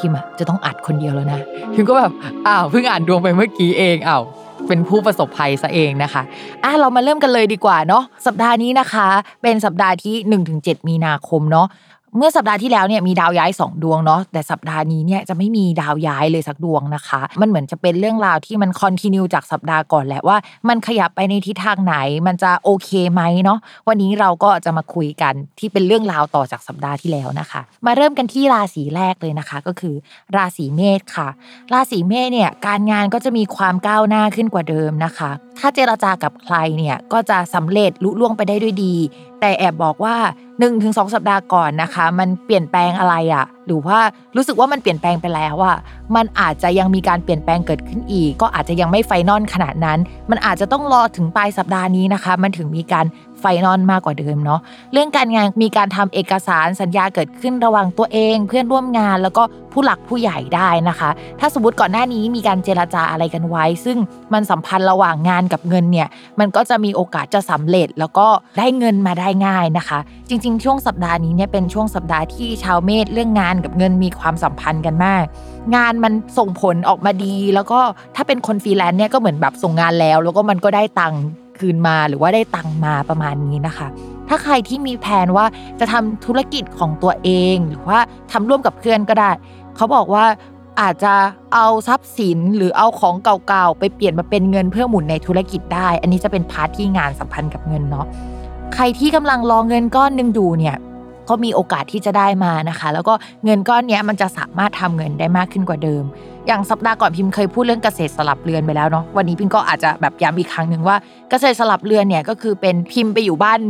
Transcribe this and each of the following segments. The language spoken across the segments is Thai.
พิมพ์อะจะต้องอัดคนเดียวแล้วนะพิมก็แบบอ้าวเพิ่งอ่านดวงไปเมื่อกี้เองอ้าวเป็นผู้ประสบภัยซะเองนะคะอะเรามาเริ่มกันเลยดีกว่าเนาะสัปดาห์นี้นะคะ เป็นสัปดาห์ที่ 1-7 มีนาคมเนาะ เมื่อสัปดาห์ที่แล้วเนี่ยมีดาวย้าย 2 ดวงเนาะแต่สัปดาห์นี้เนี่ยจะไม่มีดาวย้ายเลยสักดวงนะคะ มันเหมือนจะเป็นเรื่องราวที่มัน continue จากสัปดาห์ก่อนแหละว่า มันขยับไปในทิศทางไหน มันจะโอเคไหมเนาะวันนี้เราก็จะมาคุยกันที่เป็นเรื่องราวต่อจากสัปดาห์ที่แล้วนะคะ มาเริ่มกันที่ราศีแรกเลยนะคะ ก็คือ ราศีเมษค่ะ ราศีเมษเนี่ยการงานก็จะมีความก้าวหน้าขึ้นกว่าเดิมนะคะ ถ้าเจรจากับใครเนี่ยก็จะสำเร็จลุล่วงไปได้ด้วยดี แต่แอบบอกว่า 1-2ถึงสัปดาห์ก่อนนะคะ มันเปลี่ยนแปลงอะไรอะหรือว่ารู้สึกว่ามันเปลี่ยนแปลงไปแล้วอะมันอาจจะยังมีการเปลี่ยนแปลงเกิดขึ้นอีก ก็อาจจะยังไม่ไฟนอลขนาดนั้น มันอาจจะต้องรอถึงปลายสัปดาห์นี้นะคะ มันถึงมีการ ไฟนอลมากกว่าเดิมเนาะเรื่องการงานมีการทำเอกสารสัญญาเกิดขึ้นระหว่างตัวเอง เพื่อนร่วมงานแล้วก็ผู้หลักผู้ใหญ่ได้นะคะ ถ้าสมมติก่อนหน้านี้มีการเจรจาอะไรกันไว้ ซึ่งมันสัมพันธ์ระหว่างงานกับเงินเนี่ยมันก็จะมีโอกาสจะสำเร็จแล้วก็ได้เงินมาได้ง่ายนะคะ จริง ๆ ช่วงสัปดาห์นี้เนี่ยเป็นช่วงสัปดาห์ที่ชาวเมษเรื่องงานกับเงินมีความสัมพันธ์กันมาก งานมันส่งผลออกมาดี แล้วก็ถ้าเป็นคนฟรีแลนซ์เนี่ยก็เหมือนแบบส่งงานแล้ว แล้วก็มันก็ได้ตังค์ คืนมาหรือว่าได้ตังมาประมาณนี้นะคะ ถ้าใครที่มีแผนว่าจะทำธุรกิจของตัวเอง หรือว่าทำร่วมกับเพื่อนก็ได้ เขาบอกว่าอาจจะเอาทรัพย์สินหรือเอาของเก่าๆไปเปลี่ยนมาเป็นเงินเพื่อหมุนในธุรกิจได้ อันนี้จะเป็น part ที่งานสัมพันธ์กับเงินเนาะใครที่กำลังรอเงินก้อนหนึ่งอยู่เนี่ยก็มีโอกาสที่จะได้มานะคะ แล้วก็เงินก้อนนี้มันจะสามารถทำเงินได้มากขึ้นกว่าเดิม อย่างสัปดาห์ก่อนพิมพ์เคยพูดเรื่องเกษตรสลับเรือนไปแล้วเนาะวันนี้พิมก็อาจจะแบบย้ำอีกครั้งหนึ่งว่าเกษตรสลับเรือนเนี่ยก็คือเป็นพิมพ์ไปอยู่บ้าน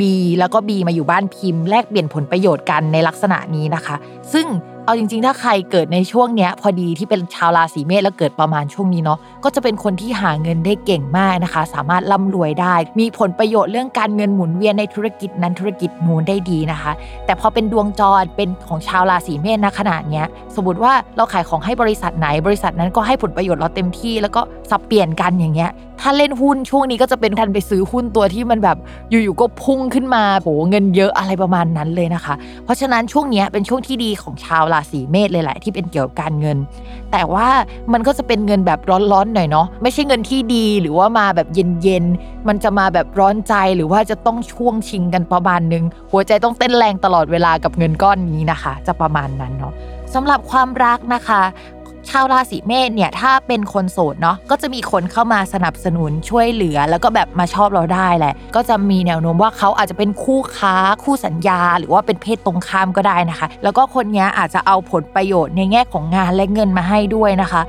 B แล้วก็ B มาอยู่บ้านพิมพ์แลกเปลี่ยนผลประโยชน์กันในลักษณะนี้นะคะ ซึ่ง เอาจริง ๆ ถ้าใครเกิดในช่วงเนี้ย พอดีที่เป็นชาวราศีเมษแล้วเกิดประมาณช่วงนี้เนาะก็จะเป็นคนที่หาเงินได้เก่งมากนะคะ สามารถร่ำรวยได้ มีผลประโยชน์เรื่องการเงินหมุนเวียนในธุรกิจนั้นธุรกิจนู้นได้ดีนะคะ แต่พอเป็นดวงจรเป็นของชาวราศีเมษณขนาดเนี้ยสมมติว่าเราขายของให้บริษัทไหน บริษัทนั้นก็ให้ผลประโยชน์เราเต็มที่ แล้วก็สับเปลี่ยนกันอย่างเงี้ยถ้าเล่นหุ้นช่วงนี้ก็จะเป็นทันไปซื้อหุ้นตัวที่มันแบบอยู่ๆก็พุ่งขึ้นมาโหเงินเยอะอะไรประมาณนั้นเลยนะคะ เพราะฉะนั้นช่วงนี้เป็นช่วงที่ดีของชาวราศีเมษเลยแหละที่เป็นเกี่ยวกับการเงิน แต่ว่ามันก็จะเป็นเงินแบบร้อนๆหน่อยเนาะไม่ใช่เงินที่ดีหรือว่ามาแบบเย็นๆมันจะมาแบบร้อนใจหรือว่าจะต้องช่วงชิงกันประมาณนึง หัวใจต้องเต้นแรงตลอดเวลากับเงินก้อนนี้นะคะ จะประมาณนั้นเนาะสำหรับความรักนะคะ ชาวราศีเมษเนี่ยถ้าเป็นคนโสดเนาะก็จะมีคนเข้ามาสนับสนุนช่วยเหลือ แล้วก็แบบมาชอบเราได้แหละ ก็จะมีแนวโน้มว่าเขาอาจจะเป็นคู่ค้าคู่สัญญา หรือว่าเป็นเพศตรงข้ามก็ได้นะคะ แล้วก็คนนี้อาจจะเอาผลประโยชน์ในแง่ของงานและเงินมาให้ด้วยนะคะ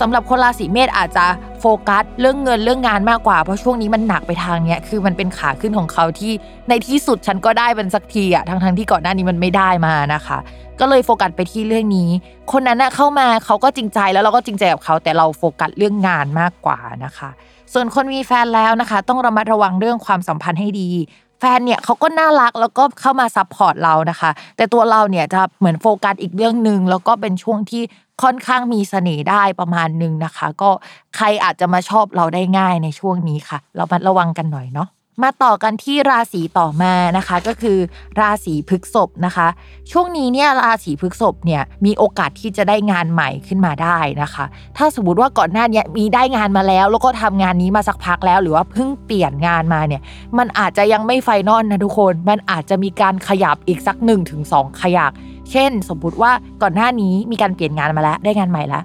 สำหรับคนราศีเมษอาจจะโฟกัสเรื่องเงินเรื่องงานมากกว่า เพราะช่วงนี้มันหนักไปทางเนี้ยคือมันเป็นขาขึ้นของเขาที่ในที่สุดฉันก็ได้เป็นสักทีอะทั้งทั้งที่ก่อนหน้านี้มันไม่ได้มานะคะ ก็เลยโฟกัสไปที่เรื่องนี้ คนนั้นน่ะเข้ามาเขาก็จริงใจแล้วเราก็จริงใจกับเขาแต่เราโฟกัสเรื่องงานมากกว่านะคะ ส่วนคนมีแฟนแล้วนะคะ ต้องระมัดระวังเรื่องความสัมพันธ์ให้ดี แฟนเนี่ยเขาก็น่ารักแล้วก็เข้ามา support เรานะคะ แต่ตัวเราเนี่ยจะเหมือนโฟกัสอีกเรื่องหนึ่งแล้วก็เป็นช่วงที่ค่อนข้างมีเสน่ห์ได้ประมาณนึงนะคะ ก็ใครอาจจะมาชอบเราได้ง่ายในช่วงนี้ค่ะ เรามาระวังกันหน่อยเนาะ มาต่อกันที่ราศีต่อมานะคะ ก็คือราศีพฤกษภนะคะ ช่วงนี้เนี่ยราศีพฤกษภเนี่ยมีโอกาสที่จะได้งานใหม่ขึ้นมาได้นะคะ ถ้าสมมติว่าก่อนหน้านี้มีได้งานมาแล้ว แล้วก็ทำงานนี้มาสักพักแล้ว หรือว่าเพิ่งเปลี่ยนงานมาเนี่ยมันอาจจะยังไม่ไฟนอลนะทุกคน มันอาจจะมีการขยับอีกสัก1นถึงสขยัก เช่น สมมติว่าก่อนหน้านี้มีการเปลี่ยนงานมาแล้วได้งานใหม่แล้ว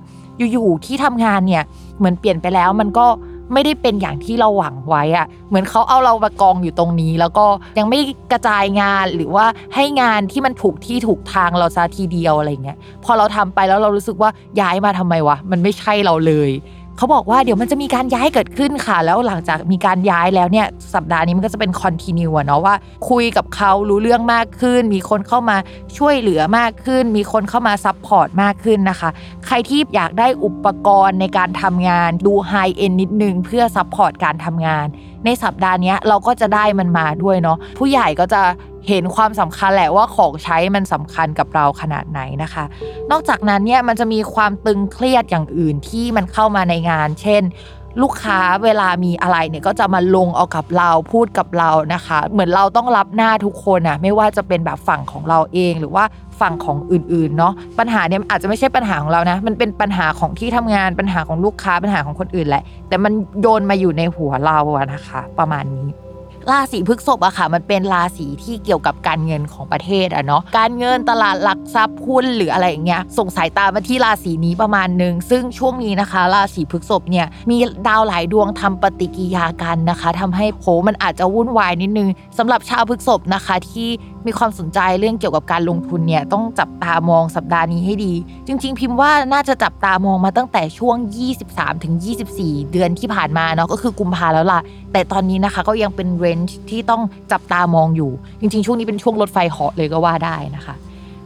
อยู่ๆที่ทำงานเนี่ยเหมือนเปลี่ยนไปแล้วมันก็ ไม่ได้เป็นอย่างที่เราหวังไว้อะเหมือนเขาเอาเรามากองอยู่ตรงนี้ แล้วก็ยังไม่กระจายงานหรือว่าให้งานที่มันถูกที่ถูกทางเราซะทีเดียวอะไรเงี้ยพอเราทำไปแล้วเรารู้สึกว่าย้ายมาทำไมวะมันไม่ใช่เราเลย เขาบอกว่าเดี๋ยวมันจะมีการย้ายเกิดขึ้นค่ะ แล้วหลังจากมีการย้ายแล้วเนี่ยสัปดาห์นี้มันก็จะเป็นคอนติเนียเนาะว่า คุยกับเขารู้เรื่องมากขึ้น มีคนเข้ามาช่วยเหลือมากขึ้น มีคนเข้ามา support มากขึ้นนะคะ ใครที่อยากได้อุปกรณ์ในการทำงานดู high-end นิดนึงเพื่อ support การทำงาน ในสัปดาห์นี้เราก็จะได้มันมาด้วยเนาะผู้ใหญ่ก็จะเห็นความสำคัญแหละว่าของใช้มันสำคัญกับเราขนาดไหนนะคะ นอกจากนั้นเนี่ยมันจะมีความตึงเครียดอย่างอื่นที่มันเข้ามาในงาน เช่น ลูกค้าเวลามีอะไรเนี่ยก็จะมาลงเอากับเราพูดกับเรานะคะ เหมือนเราต้องรับหน้าทุกคนอะไม่ว่าจะเป็นแบบฝั่งของเราเองหรือว่า ฝั่งของอื่นๆเนาะปัญหาเนี่ยอาจจะไม่ใช่ปัญหาของเรานะ มันเป็นปัญหาของที่ทำงานปัญหาของลูกค้าปัญหาของคนอื่นแหละ แต่มันโยนมาอยู่ในหัวเราอะนะคะ ประมาณนี้ราศีพฤษภอะค่ะ มันเป็นราศีที่เกี่ยวกับการเงินของประเทศอะเนาะการเงินตลาดหลักทรัพย์หุ้นหรืออะไรอย่างเงี้ยส่งสายตามาที่ราศีนี้ประมาณนึงซึ่งช่วงนี้นะคะ ราศีพฤษภเนี่ยมีดาวหลายดวงทำปฏิกิยากันนะคะทำให้โหมันอาจจะวุ่นวายนิดนึงสำหรับชาวพฤษภนะคะที่ มีความสนใจเรื่องเกี่ยวกับการลงทุนเนี่ยต้องจับตามองสัปดาห์นี้ให้ดี จริง ๆ พิมพ์ว่าน่าจะจับตามองมาตั้งแต่ช่วง 23-24 เดือนที่ผ่านมาเนาะก็คือกุมภาแล้วล่ะ แต่ตอนนี้นะคะก็ยังเป็นเรนจ์ที่ต้องจับตามองอยู่ จริง ๆ ช่วงนี้เป็นช่วงรถไฟเหาะเลยก็ว่าได้นะคะ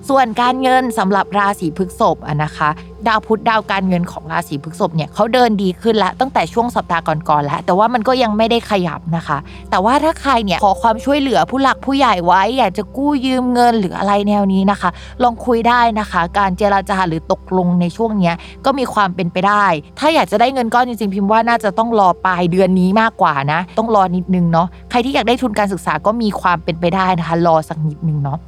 ส่วนการเงินสำหรับราศีพฤษภอะนะคะ ดาวพุธดาวการเงินของราศีพฤษภเนี่ยเขาเดินดีขึ้นแล้วตั้งแต่ช่วงสัปดาห์ก่อนๆแล้ว แต่ว่ามันก็ยังไม่ได้ขยับนะคะ แต่ว่าถ้าใครเนี่ยขอความช่วยเหลือผู้หลักผู้ใหญ่ไว้ อยากจะกู้ยืมเงินหรืออะไรแนวนี้นะคะ ลองคุยได้นะคะ การเจราจาหรือตกลงในช่วงนี้ก็มีความเป็นไปได้ ถ้าอยากจะได้เงินก้อนจริงๆพิมพ์ว่าน่าจะต้องรอปลายเดือนนี้มากกว่านะ ต้องรอนิดนึงเนาะใครที่อยากได้ทุนการศึกษาก็มีความเป็นไปได้นะคะ รอสักนิดนึงเนาะ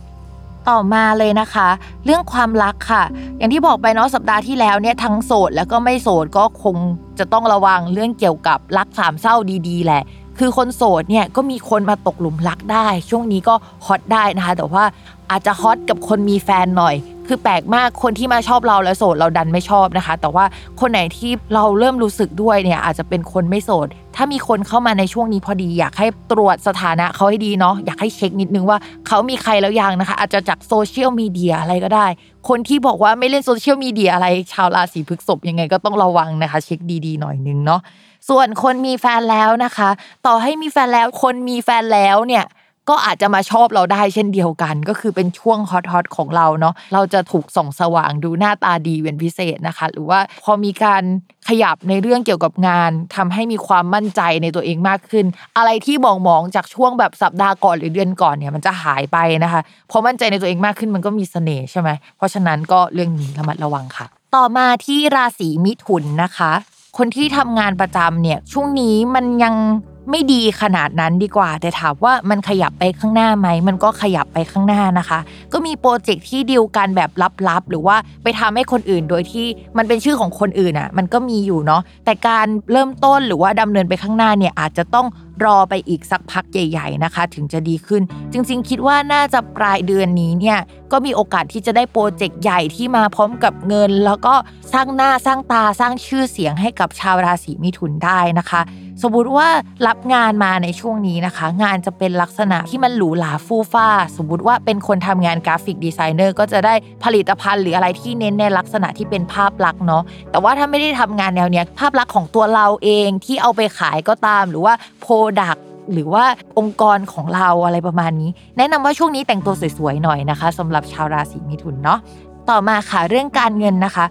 ต่อมาเลยนะคะ เรื่องความรักค่ะ อย่างที่บอกไปเนาะสัปดาห์ที่แล้วเนี่ยทั้งโสดแล้วก็ไม่โสดก็คงจะต้องระวังเรื่องเกี่ยวกับรักสามเศร้าดีๆแหละ คือคนโสดเนี่ยก็มีคนมาตกหลุมรักได้ ช่วงนี้ก็ฮอตได้นะคะ แต่ว่า อาจจะฮอตกับคนมีแฟนหน่อย คือแปลกมากคนที่มาชอบเราแล้วโสดเราดันไม่ชอบนะคะ แต่ว่าคนไหนที่เราเริ่มรู้สึกด้วยเนี่ยอาจจะเป็นคนไม่โสด ถ้ามีคนเข้ามาในช่วงนี้พอดีอยากให้ตรวจสถานะเขาให้ดีเนาะอยากให้เช็คนิดนึงว่าเขามีใครแล้วยังนะคะ อาจจะจากโซเชียลมีเดียอะไรก็ได้ คนที่บอกว่าไม่เล่นโซเชียลมีเดียอะไรชาวราศีพฤษภยังไงก็ต้องระวังนะคะ เช็คดีๆหน่อยนึงเนาะส่วนคนมีแฟนแล้วนะคะ ต่อให้มีแฟนแล้วคนมีแฟนแล้วเนี่ย ก็อาจจะมาชอบเราได้เช่นเดียวกัน ก็คือเป็นช่วงฮอตฮอตของเราเนาะเราจะถูกส่องสว่างดูหน้าตาดีเป็นพิเศษนะคะ หรือว่าพอมีการขยับในเรื่องเกี่ยวกับงานทำให้มีความมั่นใจในตัวเองมากขึ้น อะไรที่มองมองจากช่วงแบบสัปดาห์ก่อนหรือเดือนก่อนเนี่ยมันจะหายไปนะคะพอมั่นใจในตัวเองมากขึ้นมันก็มีเสน่ห์ใช่ไหมเพราะฉะนั้นก็เรื่องนี้ระมัดระวังค่ะ ต่อมาที่ราศีมิถุนนะคะ คนที่ทำงานประจำเนี่ยช่วงนี้มันยัง ไม่ดีขนาดนั้นดีกว่า แต่ถามว่ามันขยับไปข้างหน้าไหม มันก็ขยับไปข้างหน้านะคะ ก็มีโปรเจกต์ที่ดีลกันแบบลับๆ หรือว่าไปทำให้คนอื่นโดยที่มันเป็นชื่อของคนอื่นอะ มันก็มีอยู่เนาะแต่การเริ่มต้นหรือว่าดำเนินไปข้างหน้าเนี่ยอาจจะต้องรอไปอีกสักพักใหญ่ ๆนะคะ ถึงจะดีขึ้น จริง ๆ คิดว่าน่าจะปลายเดือนนี้เนี่ยก็มีโอกาสที่จะได้ project ใหญ่ที่มาพร้อมกับเงิน แล้วก็สร้างหน้าสร้างตาสร้างชื่อเสียงให้กับชาวราศีมิถุนได้นะคะ สมมติว่ารับงานมาในช่วงนี้นะคะ งานจะเป็นลักษณะที่มันหรูหราฟู่ฟ้า สมมติว่าเป็นคนทำงาน graphic designer ก็จะได้ผลิตภัณฑ์หรืออะไรที่เน้นในลักษณะที่เป็นภาพลักษณ์เนาะแต่ว่าถ้าไม่ได้ทำงานแนวเนี้ยภาพลักษณ์ของตัวเราเองที่เอาไปขายก็ตามหรือว่าโปรดักหรือว่าองค์กรของเราอะไรประมาณนี้ แนะนำว่าช่วงนี้แต่งตัวสวยๆหน่อยนะคะสำหรับชาวราศีมิถุนเนาะต่อมาค่ะเรื่องการเงินนะคะ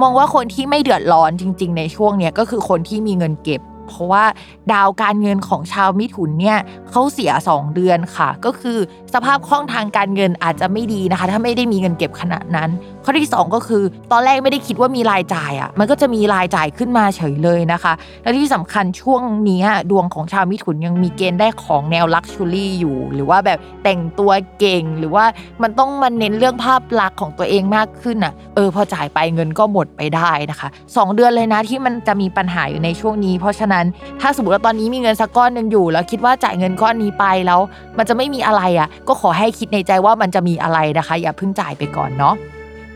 มองว่าคนที่ไม่เดือดร้อนจริง ๆ ในช่วงเนี้ยก็คือคนที่มีเงินเก็บ เพราะว่าดาวการเงินของชาวมิถุนเนี่ยเขาเสีย 2 เดือนค่ะ ก็คือสภาพคล่องทางการเงินอาจจะไม่ดีนะคะ ถ้าไม่ได้มีเงินเก็บขนาดนั้น ข้อที่ 2 ก็คือ ตอนแรกไม่ได้คิดว่ามีรายจ่ายอะมันก็จะมีรายจ่ายขึ้นมาเฉยเลยนะคะ และที่สำคัญช่วงนี้ดวงของชาวมิถุนยังมีเกณฑ์ได้ของแนวลักชูรี่อยู่ หรือว่าแบบแต่งตัวเก่งหรือว่ามันต้องมาเน้นเรื่องภาพลักษณ์ของตัวเองมากขึ้นอะเออพอจ่ายไปเงินก็หมดไปได้นะคะ 2 เดือนเลยนะที่มันจะมีปัญหาอยู่ในช่วงนี้เพราะฉะนั้นถ้าสมมติว่าตอนนี้มีเงินสักก้อนหนึ่งอยู่ แล้วคิดว่าจ่ายเงินก้อนนี้ไปแล้ว มันจะไม่มีอะไรอะ ก็ขอให้คิดในใจว่ามันจะมีอะไรนะคะ อย่าเพิ่งจ่ายไปก่อนเนาะ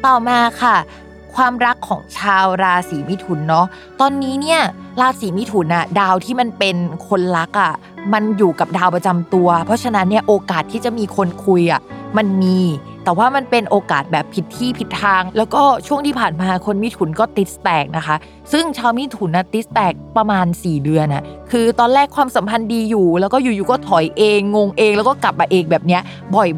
ต่อมาค่ะความรักของชาวราศีมิถุนเนาะ ตอนนี้เนี่ยราศีมิถุนอะดาวที่มันเป็นคนรักอะมันอยู่กับดาวประจำตัว เพราะฉะนั้นเนี่ยโอกาสที่จะมีคนคุยอะมันมี แต่ว่ามันเป็นโอกาสแบบผิดที่ผิดทาง แล้วก็ช่วงที่ผ่านมาคนมิถุนก็ติดแตกนะคะ ซึ่งชาวมิถุนนะติดแตกประมาณ 4 เดือนน่ะคือตอนแรกความสัมพันธ์ดีอยู่ แล้วก็อยู่ๆก็ถอยเองงงเอง แล้วก็กลับมาเองแบบเนี้ย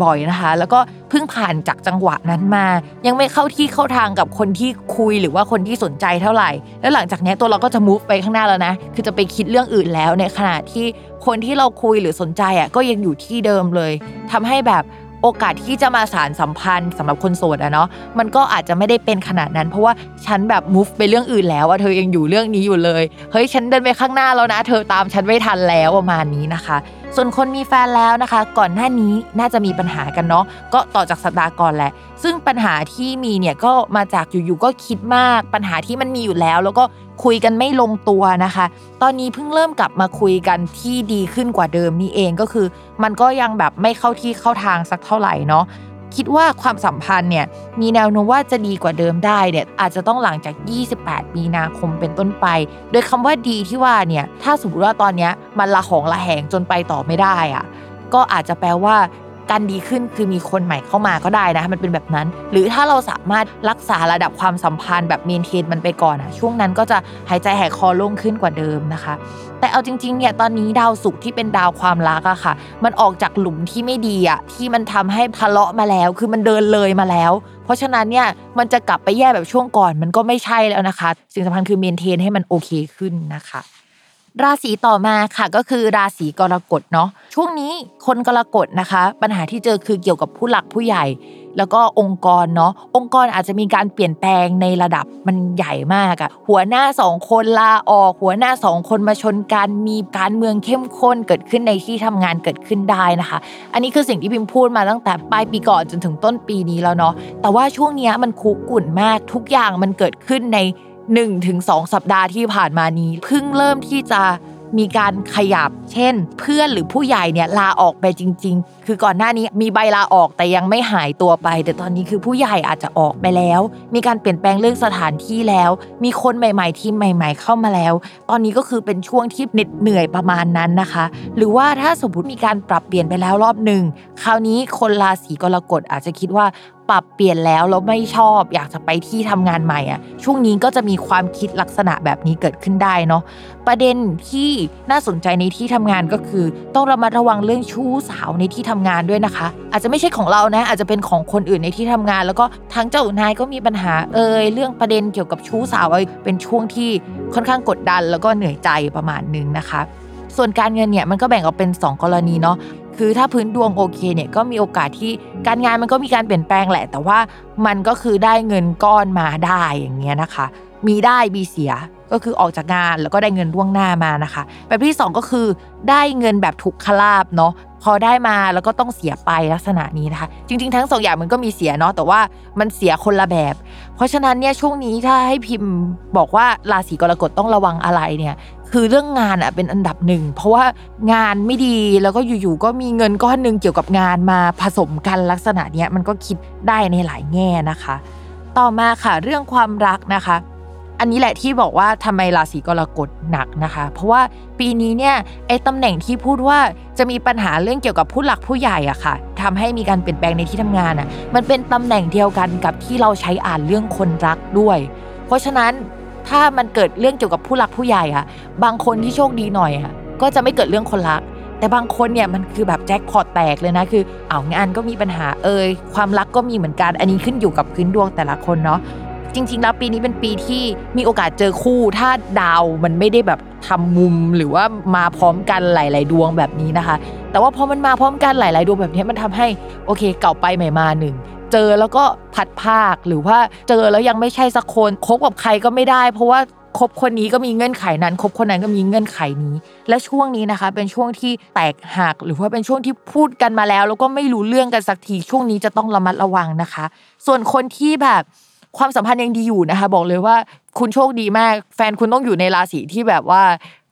บ่อยๆนะคะ แล้วก็เพิ่งผ่านจากจังหวะนั้นมา ยังไม่เข้าที่เข้าทางกับคนที่คุยหรือว่าคนที่สนใจเท่าไหร่ แล้วหลังจากนี้ตัวเราก็จะ move ไปข้างหน้าแล้วนะ คือจะไปคิดเรื่องอื่นแล้วในขณะที่คนที่เราคุยหรือสนใจอะก็ยังอยู่ที่เดิมเลยทำให้แบบ โอกาสที่จะมาสารสัมพันธ์สำหรับคนโสดอะเนาะมันก็อาจจะไม่ได้เป็นขนาดนั้น เพราะว่าฉันแบบ move ไปเรื่องอื่นแล้วอะเธอยังอยู่เรื่องนี้อยู่เลยเฮ้ยฉันเดินไปข้างหน้าแล้วนะ เธอตามฉันไม่ทันแล้วประมาณนี้นะคะ ส่วนคนมีแฟนแล้วนะคะ ก่อนหน้านี้น่าจะมีปัญหากันเนาะก็ต่อจากสัปดาห์ก่อนแหละ ซึ่งปัญหาที่มีเนี่ยก็มาจากอยู่ๆก็คิดมากปัญหาที่มันมีอยู่แล้ว แล้วก็ คุยกันไม่ลงตัวนะคะ ตอนนี้เพิ่งเริ่มกลับมาคุยกันที่ดีขึ้นกว่าเดิมนี่เองก็คือ มันก็ยังแบบไม่เข้าที่เข้าทางสักเท่าไหร่เนาะคิดว่าความสัมพันธ์เนี่ยมีแนวโน้มว่าจะดีกว่าเดิมได้เนี่ยอาจจะต้องหลังจาก 28 มีนาคมเป็นต้นไป โดยคำว่าดีที่ว่าเนี่ยถ้าสมมติว่าตอนนี้มันละหองละแหงจนไปต่อไม่ได้อะก็อาจจะแปลว่า การดีขึ้นคือมีคนใหม่เข้ามาก็ได้นะ มันเป็นแบบนั้น หรือถ้าเราสามารถรักษาระดับความสัมพันธ์แบบเมนเทนมันไปก่อนอะช่วงนั้นก็จะหายใจหายคอโล่งขึ้นกว่าเดิมนะคะ แต่เอาจริงๆเนี่ยตอนนี้ดาวศุกร์ที่เป็นดาวความรักอะค่ะ มันออกจากหลุมที่ไม่ดีอะที่มันทำให้ทะเลาะมาแล้ว คือมันเดินเลยมาแล้ว เพราะฉะนั้นเนี่ยมันจะกลับไปแย่แบบช่วงก่อนมันก็ไม่ใช่แล้วนะคะ สิ่งสำคัญคือเมนเทนให้มันโอเคขึ้นนะคะ ราศีต่อมาค่ะก็คือราศีกรกฎเนาะช่วงนี้คนกรกฎนะคะ ปัญหาที่เจอคือเกี่ยวกับผู้หลักผู้ใหญ่ แล้วก็องค์กรเนาะองค์กรอาจจะมีการเปลี่ยนแปลงในระดับมันใหญ่มากอะหัวหน้าสองคนลาออกหัวหน้าสองคนมาชนกันมีการเมืองเข้มข้นเกิดขึ้นในที่ทำงานเกิดขึ้นได้นะคะ อันนี้คือสิ่งที่พิมพ์พูดมาตั้งแต่ปลายปีก่อนจนถึงต้นปีนี้แล้วเนาะแต่ว่าช่วงนี้มันคุกุ่นมากทุกอย่างมันเกิดขึ้นใน 1-2ถึงสัปดาห์ที่ผ่านมานี้เพิ่งเริ่มที่จะมีการขยับ เช่น เพื่อนหรือผู้ใหญ่เนี่ยลาออกไปจริง ๆ คือก่อนหน้านี้มีใบลาออกแต่ยังไม่หายตัวไป แต่ตอนนี้คือผู้ใหญ่อาจจะออกไปแล้ว มีการเปลี่ยนแปลงเรื่องสถานที่แล้ว มีคนใหม่ ๆ ทีมใหม่ ๆ เข้ามาแล้ว ตอนนี้ก็คือเป็นช่วงที่เหน็ดเหนื่อยประมาณนั้นนะคะ หรือว่าถ้าสมมติมีการปรับเปลี่ยนไปแล้วรอบหนึ่งคราวนี้คนราศีกรกฎอาจจะคิดว่า ปรับเปลี่ยนแล้วแล้วไม่ชอบ อยากจะไปที่ทำงานใหม่อะช่วงนี้ก็จะมีความคิดลักษณะแบบนี้เกิดขึ้นได้เนาะประเด็นที่น่าสนใจในที่ทำงานก็คือ ต้องระมัดระวังเรื่องชู้สาวในที่ทำงานด้วยนะคะ อาจจะไม่ใช่ของเรานะ อาจจะเป็นของคนอื่นในที่ทำงาน แล้วก็ทั้งเจ้านายก็มีปัญหาเอ่ยเรื่องประเด็นเกี่ยวกับชู้สาวเอ่ยเป็นช่วงที่ค่อนข้างกดดันแล้วก็เหนื่อยใจประมาณนึงนะคะ ส่วนการเงินเนี่ยมันก็แบ่งออกเป็น 2 กรณีเนาะคือถ้าพื้นดวงโอเคเนี่ยก็มีโอกาสที่การงานมันก็มีการเปลี่ยนแปลงแหละ แต่ว่ามันก็คือได้เงินก้อนมาได้อย่างเงี้ยนะคะ มีได้มีเสียก็คือออกจากงานแล้วก็ได้เงินล่วงหน้ามานะคะ แบบที่ 2 ก็คือได้เงินแบบถูกขลาบเนาะพอได้มาแล้วก็ต้องเสียไปลักษณะนี้นะคะ จริง ๆ ทั้งสองอย่างมันก็มีเสียเนาะแต่ว่ามันเสียคนละแบบ เพราะฉะนั้นเนี่ยช่วงนี้ถ้าให้พิมพ์บอกว่าราศีกรกฎต้องระวังอะไรเนี่ย คือเรื่องงานอะเป็นอันดับหนึ่ง เพราะว่างานไม่ดีแล้วก็อยู่ๆก็มีเงินก้อนหนึ่งเกี่ยวกับงานมาผสมกันลักษณะเนี้ยมันก็คิดได้ในหลายแง่นะคะ ต่อมาค่ะเรื่องความรักนะคะ อันนี้แหละที่บอกว่าทำไมราศีกรกฎหนักนะคะ เพราะว่าปีนี้เนี่ยไอ้ตำแหน่งที่พูดว่าจะมีปัญหาเรื่องเกี่ยวกับผู้หลักผู้ใหญ่อะค่ะทำให้มีการเปลี่ยนแปลงในที่ทำงานอะมันเป็นตำแหน่งเดียวกันกับที่เราใช้อ่านเรื่องคนรักด้วย เพราะฉะนั้น ถ้ามันเกิดเรื่องเกี่ยวกับผู้หลักผู้ใหญ่อะบางคนที่โชคดีหน่อยอะก็จะไม่เกิดเรื่องคนรัก แต่บางคนเนี่ยมันคือแบบแจ็คพอตแตกเลยนะคือเอางานก็มีปัญหาเอ่ยความรักก็มีเหมือนกัน อันนี้ขึ้นอยู่กับพื้นดวงแต่ละคนเนาะจริง ๆ แล้วปีนี้เป็นปีที่มีโอกาสเจอคู่ ถ้าดาวมันไม่ได้แบบทำมุมหรือว่ามาพร้อมกันหลาย ๆ ดวงแบบนี้นะคะ แต่ว่าพอมันมาพร้อมกันหลาย ๆ ดวงแบบนี้มันทำให้โอเค เก่าไปใหม่มาหนึ่ง เจอแล้วก็ผัดภาคหรือว่าเจอแล้วยังไม่ใช่สักคนคบกับใครก็ไม่ได้ เพราะว่าคบคนนี้ก็มีเงื่อนไขนั้นคบคนนั้นก็มีเงื่อนไขนี้ และช่วงนี้นะคะ เป็นช่วงที่แตกหักหรือว่าเป็นช่วงที่พูดกันมาแล้ว แล้วก็ไม่รู้เรื่องกันสักทีช่วงนี้จะต้องระมัดระวังนะคะ ส่วนคนที่แบบความสัมพันธ์ยังดีอยู่นะคะ บอกเลยว่าคุณโชคดีมาก แฟนคุณต้องอยู่ในราศีที่แบบว่า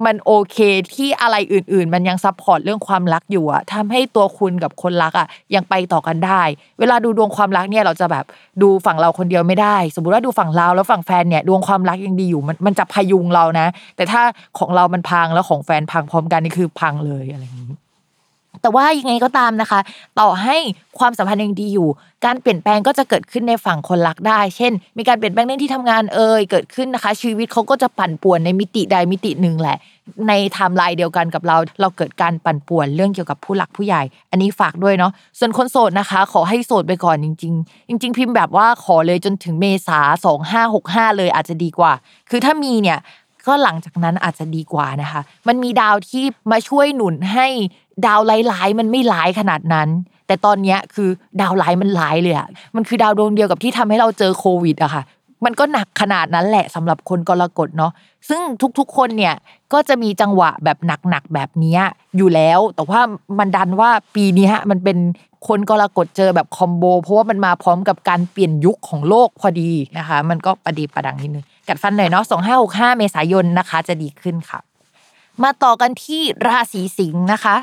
มันโอเคที่อะไรอื่น ๆ มันยัง support เรื่องความรักอยู่อะทำให้ตัวคุณกับคนรักอะยังไปต่อกันได้ เวลาดูดวงความรักเนี่ยเราจะแบบดูฝั่งเราคนเดียวไม่ได้ สมมติว่าดูฝั่งเราแล้วฝั่งแฟนเนี่ยดวงความรักยังดีอยู่มันมันจะพยุงเรานะ แต่ถ้าของเรามันพังแล้วของแฟนพังพร้อมกันนี่คือพังเลยอะไรอย่างนี้ แต่ว่ายังไงก็ตามนะคะ ต่อให้ความสัมพันธ์ยังดีอยู่ การเปลี่ยนแปลงก็จะเกิดขึ้นในฝั่งคนรักได้ เช่น มีการเปลี่ยนแปลงเรื่องที่ทำงานเอ่ยเกิดขึ้นนะคะ ชีวิตเขาก็จะปั่นป่วนในมิติใดมิติหนึ่งแหละ ในไทม์ไลน์เดียวกันกับเรา เราเกิดการปั่นป่วนเรื่องเกี่ยวกับผู้หลักผู้ใหญ่ อันนี้ฝากด้วยเนาะส่วนคนโสดนะคะ ขอให้โสดไปก่อนจริง ๆ จริง ๆ พิมพ์แบบว่าขอเลยจนถึงเมษาสองห้าหกห้าเลยอาจจะดีกว่า คือถ้ามีเนี่ยก็หลังจากนั้นอาจจะดีกว่านะคะ มันมีดาวที่มาช่วยหนุนให้ ดาวหลายๆมันไม่หลายขนาดนั้น แต่ตอนเนี้ยคือดาวหลายมันหลายเลยอะมันคือดาวดวงเดียวกับที่ทำให้เราเจอโควิดอะค่ะ มันก็หนักขนาดนั้นแหละสำหรับคนกรกฎเนาะซึ่งทุกๆคนเนี่ยก็จะมีจังหวะแบบหนักๆแบบนี้อยู่แล้ว แต่ว่ามันดันว่าปีนี้มันเป็นคนกรกฎเจอแบบคอมโบ เพราะว่ามันมาพร้อมกับการเปลี่ยนยุคของโลกพอดีนะคะ มันก็ประดีประดังนิดนึงกัดฟันหน่อยเนาะสองห้ากห้าเมษายนนะคะ จะดีขึ้นค่ะ มาต่อกันที่ราศีสิงห์นะคะ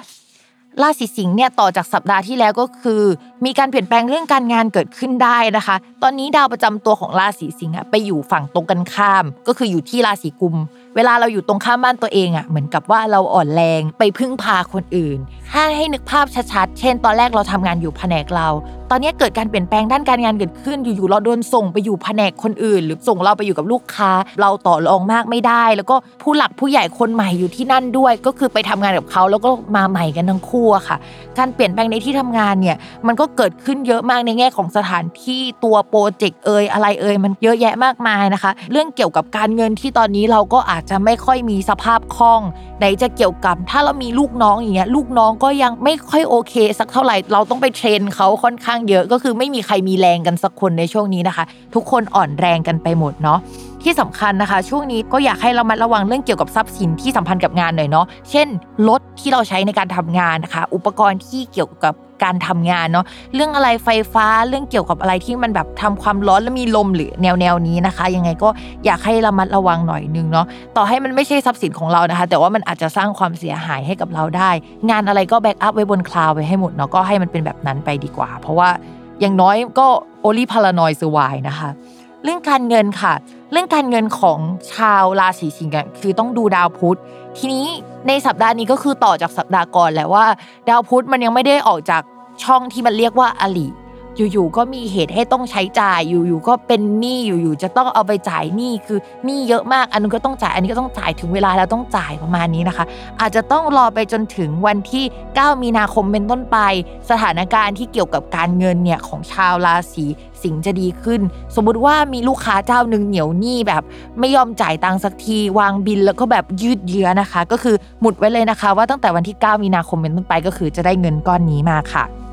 ราศีสิงห์เนี่ยต่อจากสัปดาห์ที่แล้วก็คือ มีการเปลี่ยนแปลงเรื่องการงานเกิดขึ้นได้นะคะ ตอนนี้ดาวประจำตัวของราศีสิงห์ไปอยู่ฝั่งตรงกันข้าม ก็คืออยู่ที่ราศีกุม เวลาเราอยู่ตรงข้ามบ้านตัวเองอะเหมือนกับว่าเราอ่อนแรงไปพึ่งพาคนอื่น ถ้าให้นึกภาพชัดๆ เช่น ตอนแรกเราทำงานอยู่แผนกเรา ตอนนี้เกิดการเปลี่ยนแปลงด้านการงานเกิดขึ้น อยู่ๆเราโดนส่งไปอยู่แผนกคนอื่น หรือส่งเราไปอยู่กับลูกค้า เราต่อรองมากไม่ได้ แล้วก็ผู้หลักผู้ใหญ่คนใหม่อยู่ที่นั่นด้วย ก็คือไปทำงานกับเขาแล้วก็มาใหม่กันทั้งคู่อะค่ะ การเปลี่ยนแปลงในที่ทำงานเนี่ยมันก็เกิดขึ้นเยอะมากในแง่ของสถานที่ตัวโปรเจกต์เอ่ยอะไรเอ่ยมันเยอะแยะมากมายนะคะ เรื่องเกี่ยวกับการเงินที่ตอนนี้เราก็อาจจะไม่ค่อยมีสภาพคล่องไหนจะเกี่ยวกับ ถ้าเรามีลูกน้องอย่างเงี้ยลูกน้องก็ยังไม่ค่อยโอเค สักเท่าไหร่เราต้องไปเทรนเขาค่อนข้างเยอะก็คือไม่มีใครมีแรงกันสักคนในช่วงนี้นะคะ ทุกคนอ่อนแรงกันไปหมดเนาะ ที่สำคัญนะคะ ช่วงนี้ก็อยากให้เรามาระวังเรื่องเกี่ยวกับทรัพย์สินที่สัมพันธ์กับงานหน่อยเนาะเช่นรถที่เราใช้ในการทำงานนะคะ อุปกรณ์ที่เกี่ยวกับการทำงานเนาะเรื่องอะไรไฟฟ้าเรื่องเกี่ยวกับอะไรที่มันแบบทำความร้อนแล้วมีลมหรือแนวแนวนี้นะคะ ยังไงก็อยากให้ระมัดระวังหน่อยนึงเนาะต่อให้มันไม่ใช่ทรัพย์สินของเรานะคะ แต่ว่ามันอาจจะสร้างความเสียหายให้กับเราได้ งานอะไรก็ backup ไว้บน cloud ไว้ให้หมดเนาะก็ให้มันเป็นแบบนั้นไปดีกว่า เพราะว่าอย่างน้อยก็โอลิพารานอยสวายนะคะ เรื่องการเงินค่ะ เรื่องการเงินของชาวราศีสิงห์คือต้องดูดาวพุธ ทีนี้ในสัปดาห์นี้ก็คือต่อจากสัปดาห์ก่อนแหละว่า ดาวพุธมันยังไม่ได้ออกจากช่องที่มันเรียกว่าอลิ อยู่ๆก็มีเหตุให้ต้องใช้จ่ายอยู่ๆก็เป็นหนี้อยู่ๆจะต้องเอาไปจ่ายหนี้คือหนี้เยอะมาก อันนึงก็ต้องจ่ายอันนี้ก็ต้องจ่ายถึงเวลาแล้วต้องจ่ายประมาณนี้นะคะ อาจจะต้องรอไปจนถึงวันที่ 9 มีนาคมเป็นต้นไป สถานการณ์ที่เกี่ยวกับการเงินเนี่ยของชาวราศีสิงห์จะดีขึ้น สมมุติว่ามีลูกค้าเจ้าหนึ่งเหนียวหนี้แบบไม่ยอมจ่ายตังค์สักทีวางบินแล้วก็แบบยืดเยื้อนะคะ ก็คือหมุดไว้เลยนะคะ ว่าตั้งแต่วันที่ 9 มีนาคมเป็นต้นไปก็คือจะได้เงินก้อนนี้มาค่ะ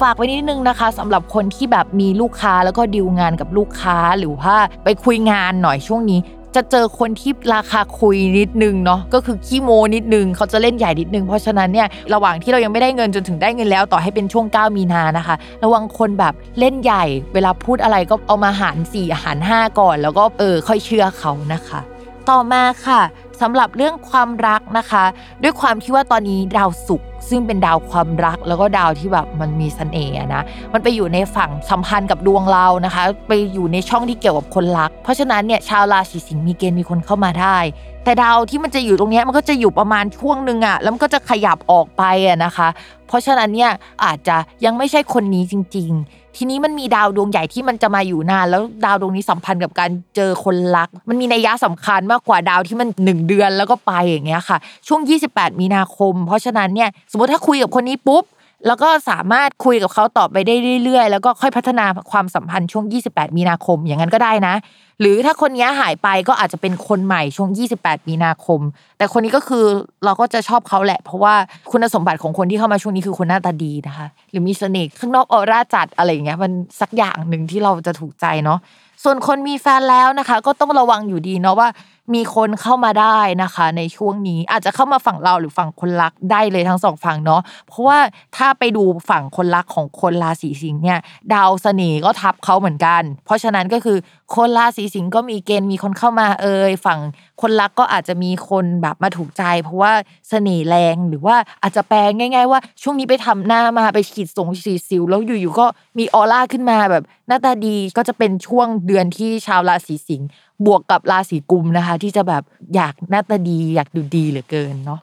ฝากไว้นิดนึงนะคะสำหรับคนที่แบบมีลูกค้าแล้วก็ดีลงานกับลูกค้าหรือว่าไปคุยงานหน่อยช่วงนี้จะเจอคนที่ราคาคุยนิดนึงเนาะก็คือขี้โมนิดนึงเขาจะเล่นใหญ่นิดนึง เพราะฉะนั้นเนี่ยระหว่างที่เรายังไม่ได้เงินจนถึงได้เงินแล้วต่อให้เป็นช่วง 9 มีนานะคะ ระวังคนแบบเล่นใหญ่ เวลาพูดอะไรก็เอามาหาร4หาร5 ก่อน แล้วก็เออค่อยเชื่อเขานะคะ ต่อมาค่ะ สำหรับเรื่องความรักนะคะ ด้วยความที่ว่าตอนนี้ดาวศุกร์ซึ่งเป็นดาวความรักแล้วก็ดาวที่แบบมันมีเสน่ห์อะนะมันไปอยู่ในฝั่งสัมพันธ์กับดวงเรานะคะ ไปอยู่ในช่องที่เกี่ยวกับคนรัก เพราะฉะนั้นเนี่ยชาวราศีสิงห์มีเกณฑ์มีคนเข้ามาได้ แต่ดาวที่มันจะอยู่ตรงนี้มันก็จะอยู่ประมาณช่วงหนึ่งอะแล้วมันก็จะขยับออกไปอะนะคะ เพราะฉะนั้นเนี่ยอาจจะยังไม่ใช่คนนี้จริง ๆ ทีนี้มันมีดาวดวงใหญ่ที่มันจะมาอยู่นาน แล้วดาวดวงนี้สัมพันธ์กับการเจอคนรัก มันมีนัยยะสำคัญมากกว่าดาวที่มัน 1 เดือนแล้วก็ไปอย่างเงี้ยค่ะ ช่วง 28 มีนาคม เพราะฉะนั้นเนี่ยสมมติถ้าคุยกับคนนี้ปุ๊บ แล้วก็สามารถคุยกับเขาต่อไปได้เรื่อยๆ แล้วก็ค่อยพัฒนาความสัมพันธ์ช่วง 28 มีนาคมอย่างนั้นก็ได้นะ หรือถ้าคนนี้หายไปก็อาจจะเป็นคนใหม่ช่วง 28 มีนาคม แต่คนนี้ก็คือเราก็จะชอบเขาแหละ เพราะว่าคุณสมบัติของคนที่เข้ามาช่วงนี้คือคนหน้าตาดีนะคะ หรือมีเสน่ห์ข้างนอกออร่าจัดอะไรอย่างเงี้ยมันสักอย่างหนึ่งที่เราจะถูกใจเนาะส่วนคนมีแฟนแล้วนะคะ ก็ต้องระวังอยู่ดีเนาะว่า มีคนเข้ามาได้นะคะ ในช่วงนี้อาจจะเข้ามาฝั่งเราหรือฝั่งคนรักได้เลยทั้งสองฝั่งเนาะเพราะว่าถ้าไปดูฝั่งคนรักของคนราศีสิงห์เนี่ย ดาวเสน่ห์ก็ทับเขาเหมือนกัน เพราะฉะนั้นก็คือคนราศีสิงห์ก็มีเกณฑ์มีคนเข้ามาเอ่ยฝั่งคนรักก็อาจจะมีคนแบบมาถูกใจ เพราะว่าเสน่ห์แรงหรือว่าอาจจะแปลง่าย ๆ ว่าช่วงนี้ไปทำหน้ามาไปขีดสงขีสิวแล้วอยู่ๆก็มีออร่าขึ้นมาแบบหน้าตาดีก็จะเป็นช่วงเดือนที่ชาวราศีสิงห์ บวกกับราศีกุมนะคะ ที่จะแบบอยากหน้าตาดีอยากดูดีเหลือเกินเนาะ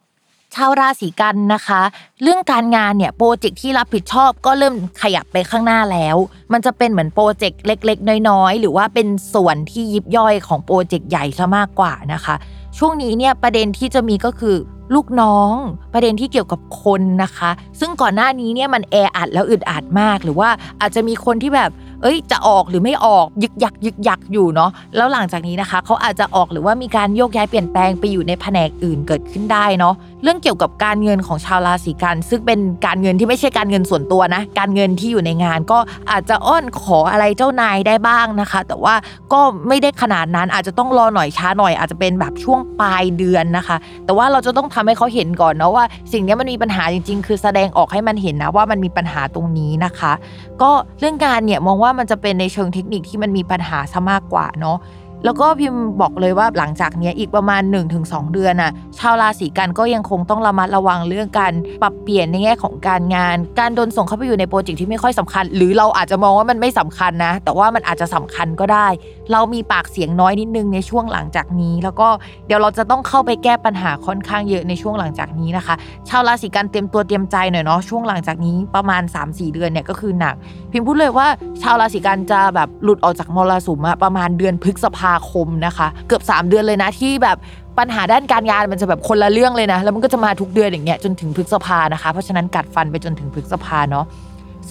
ชาวราศีกันย์นะคะ เรื่องการงานเนี่ยโปรเจกต์ที่รับผิดชอบก็เริ่มขยับไปข้างหน้าแล้ว มันจะเป็นเหมือนโปรเจกต์เล็ก ๆ น้อยๆ หรือว่าเป็นส่วนที่ยิบย่อยของโปรเจกต์ใหญ่ซะมากกว่านะคะ ช่วงนี้เนี่ยประเด็นที่จะมีก็คือ ลูกน้อง ประเด็นที่เกี่ยวกับคนนะคะ ซึ่งก่อนหน้านี้เนี่ยมันแออัดแล้วอึดอัดมาก หรือว่าอาจจะมีคนที่แบบ เอ้ย จะออกหรือไม่ออกยึกยักยึกยักอยู่เนาะแล้วหลังจากนี้นะคะเขาอาจจะออกหรือว่ามีการโยกย้ายเปลี่ยนแปลงไปอยู่ในแผนกอื่นเกิดขึ้นได้เนาะเรื่องเกี่ยวกับการเงินของชาวราศีกัน ซึ่งเป็นการเงินที่ไม่ใช่การเงินส่วนตัวนะ การเงินที่อยู่ในงานก็อาจจะอ้อนขออะไรเจ้านายได้บ้างนะคะ แต่ว่าก็ไม่ได้ขนาดนั้นอาจจะต้องรอหน่อยช้าหน่อยอาจจะเป็นแบบช่วงปลายเดือนนะคะ แต่ว่าเราจะต้องทำให้เขาเห็นก่อนเนาะว่า สิ่งนี้มันมีปัญหาจริง ๆ คือแสดงออกให้มันเห็นนะว่ามันมีปัญหาตรงนี้นะคะ ก็เรื่องการเนี่ยมองว่ามันจะเป็นในเชิงเทคนิคที่มันมีปัญหาซะมากกว่าเนาะ แล้วก็พิมพ์บอกเลยว่าหลังจากนี้อีกประมาณ 1-2 เดือนน่ะชาวราศีกันก็ยังคงต้องระมัดระวังเรื่องการปรับเปลี่ยนในแง่ของการงาน การโดนส่งเข้าไปอยู่ในโปรเจกต์ที่ไม่ค่อยสำคัญ หรือเราอาจจะมองว่ามันไม่สำคัญนะ แต่ว่ามันอาจจะสำคัญก็ได้ เรามีปากเสียงน้อยนิดนึงในช่วงหลังจากนี้ แล้วก็เดี๋ยวเราจะต้องเข้าไปแก้ปัญหาค่อนข้างเยอะในช่วงหลังจากนี้นะคะ ชาวราศีกันเตรียมตัวเตรียมใจหน่อยเนาะช่วงหลังจากนี้ประมาณ 3-4 เดือนเนี่ยก็คือหนัก พิมพ์พูดเลยว่าชาวราศีกันจะแบบหลุดออกจากมรสุมประมาณเดือนพฤษภาคมนะคะ เกือบ 3 เดือนเลยนะที่แบบปัญหาด้านการงานมันจะแบบคนละเรื่องเลยนะ แล้วมันก็จะมาทุกเดือนอย่างเงี้ยจนถึงพฤษภานะคะ เพราะฉะนั้นกัดฟันไปจนถึงพฤษภาเนาะ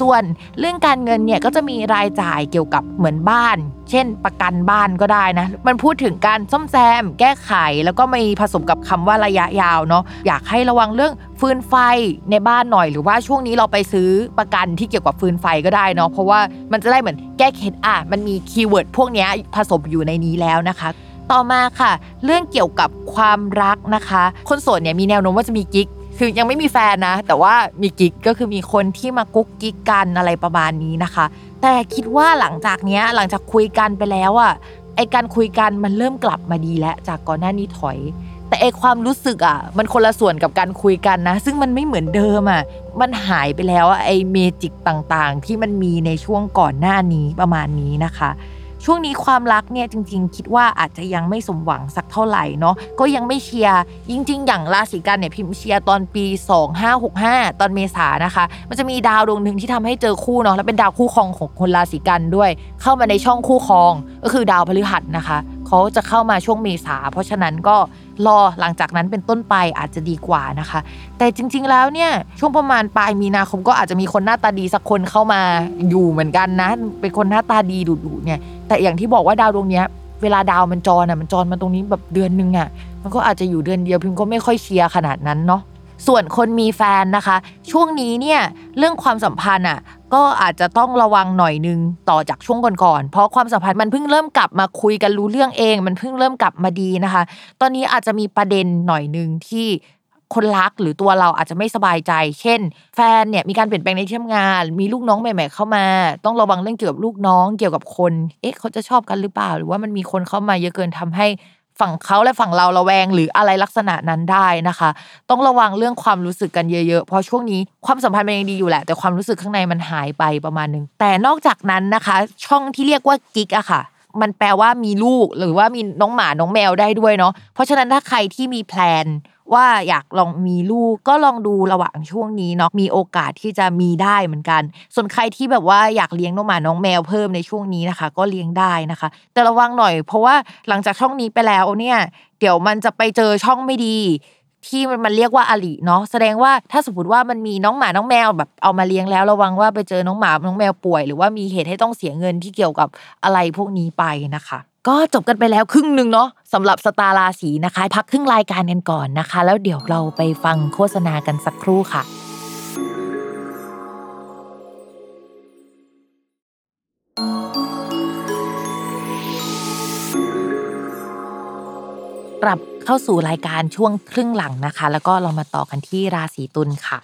ส่วนเรื่องการเงินเนี่ยก็จะมีรายจ่ายเกี่ยวกับเหมือนบ้าน เช่นประกันบ้านก็ได้นะ มันพูดถึงการซ่อมแซม แก้ไข แล้วก็มีผสมกับคำว่าระยะยาวเนาะอยากให้ระวังเรื่องฟืนไฟในบ้านหน่อยหรือว่าช่วงนี้เราไปซื้อประกันที่เกี่ยวกับฟืนไฟก็ได้เนาะเพราะว่ามันจะได้เหมือนแก้เคล็ดอะมันมี keyword พวกนี้ผสมอยู่ในนี้แล้วนะคะต่อมาค่ะ เรื่องเกี่ยวกับความรักนะคะ คนโสดเนี่ยมีแนวโน้มว่าจะมีกิ๊ก คือยังไม่มีแฟนนะ แต่ว่ามีกิ๊กก็คือมีคนที่มากุ๊กกิ๊กกันอะไรประมาณนี้นะคะ แต่คิดว่าหลังจากเนี้ยหลังจากคุยกันไปแล้วอะไอ้การคุยกันมันเริ่มกลับมาดีแล้วจากก่อนหน้านี้ถอย แต่ไอความรู้สึกอะ มันคนละส่วนกับการคุยกันนะ ซึ่งมันไม่เหมือนเดิมอะมันหายไปแล้วอะไอเมจิกต่างๆ ที่มันมีในช่วงก่อนหน้านี้ประมาณนี้นะคะ ช่วงนี้ความรักเนี่ยจริง ๆ คิดว่าอาจจะยังไม่สมหวังสักเท่าไหร่เนาะก็ยังไม่เชียร์จริง ๆ อย่างราศีกันเนี่ยพิมพ์เชียร์ตอนปี 2565 ตอนเมษานะคะ มันจะมีดาวดวงหนึ่งที่ทำให้เจอคู่เนาะแล้วเป็นดาวคู่ครองของคนราศีกันด้วย เข้ามาในช่องคู่ครองก็คือดาวพฤหัสนะคะ เขาจะเข้ามาช่วงเมษา เพราะฉะนั้นก็รอหลังจากนั้นเป็นต้นไปอาจจะดีกว่านะคะ แต่จริง ๆ แล้วเนี่ยช่วงประมาณปลายมีนาคมก็อาจจะมีคนหน้าตาดีสักคนเข้ามาอยู่เหมือนกันนะ เป็นคนหน้าตาดีดุๆเนี่ย แต่อย่างที่บอกว่าดาวดวงเนี้ยเวลาดาวมันจรอะมันจรมาตรงนี้แบบเดือนนึงอะ มันก็อาจจะอยู่เดือนเดียวพิมก็ไม่ค่อยเชียร์ขนาดนั้นเนาะส่วนคนมีแฟนนะคะ ช่วงนี้เนี่ยเรื่องความสัมพันธ์อะ ก็อาจจะต้องระวังหน่อยนึงต่อจากช่วงก่อนๆ เพราะความสัมพันธ์มันเพิ่งเริ่มกลับมาคุยกันรู้เรื่องเอง มันเพิ่งเริ่มกลับมาดีนะคะ ตอนนี้อาจจะมีประเด็นหน่อยนึงที่คนรักหรือตัวเราอาจจะไม่สบายใจ เช่น แฟนเนี่ยมีการเปลี่ยนแปลงในที่ทำงาน มีลูกน้องใหม่ ๆ เข้ามา ต้องระวังเรื่องเกี่ยวกับลูกน้องเกี่ยวกับคน เอ๊ะเขาจะชอบกันหรือเปล่า หรือว่ามันมีคนเข้ามาเยอะเกินทำให้ ฝั่งเขาและฝั่งเราระแวงหรืออะไรลักษณะนั้นได้นะคะ ต้องระวังเรื่องความรู้สึกกันเยอะๆ เพราะช่วงนี้ความสัมพันธ์มันยังดีอยู่แหละ แต่ความรู้สึกข้างในมันหายไปประมาณนึงแต่นอกจากนั้นนะคะ ช่องที่เรียกว่ากิ๊กอะค่ะ มันแปลว่ามีลูกหรือว่ามีน้องหมาน้องแมวได้ด้วยเนาะเพราะฉะนั้นถ้าใครที่มีแพลนว่าอยากลองมีลูกก็ลองดูระหว่างช่วงนี้เนาะมีโอกาสที่จะมีได้เหมือนกัน ส่วนใครที่แบบว่าอยากเลี้ยงน้องหมาน้องแมวเพิ่มในช่วงนี้นะคะ ก็เลี้ยงได้นะคะ แต่ระวังหน่อยเพราะว่าหลังจากช่องนี้ไปแล้วเนี่ยเดี๋ยวมันจะไปเจอช่องไม่ดี ที่มันเรียกว่าอลิเนาะแสดงว่าถ้าสมมติว่ามันมีน้องหมาน้องแมวแบบเอามาเลี้ยงแล้วระวังว่าไปเจอน้องหมาน้องแมวป่วย หรือว่ามีเหตุให้ต้องเสียเงินที่เกี่ยวกับอะไรพวกนี้ไปนะคะ ก็จบกันไปแล้วครึ่งหนึ่งเนาะสำหรับสตาราศีนะคะ พักครึ่งรายการกันก่อนนะคะ แล้วเดี๋ยวเราไปฟังโฆษณากันสักครู่ค่ะกลับ เข้าสู่รายการช่วงครึ่งหลังนะคะ แล้วก็เรามาต่อกันที่ราศีตุลค่ะ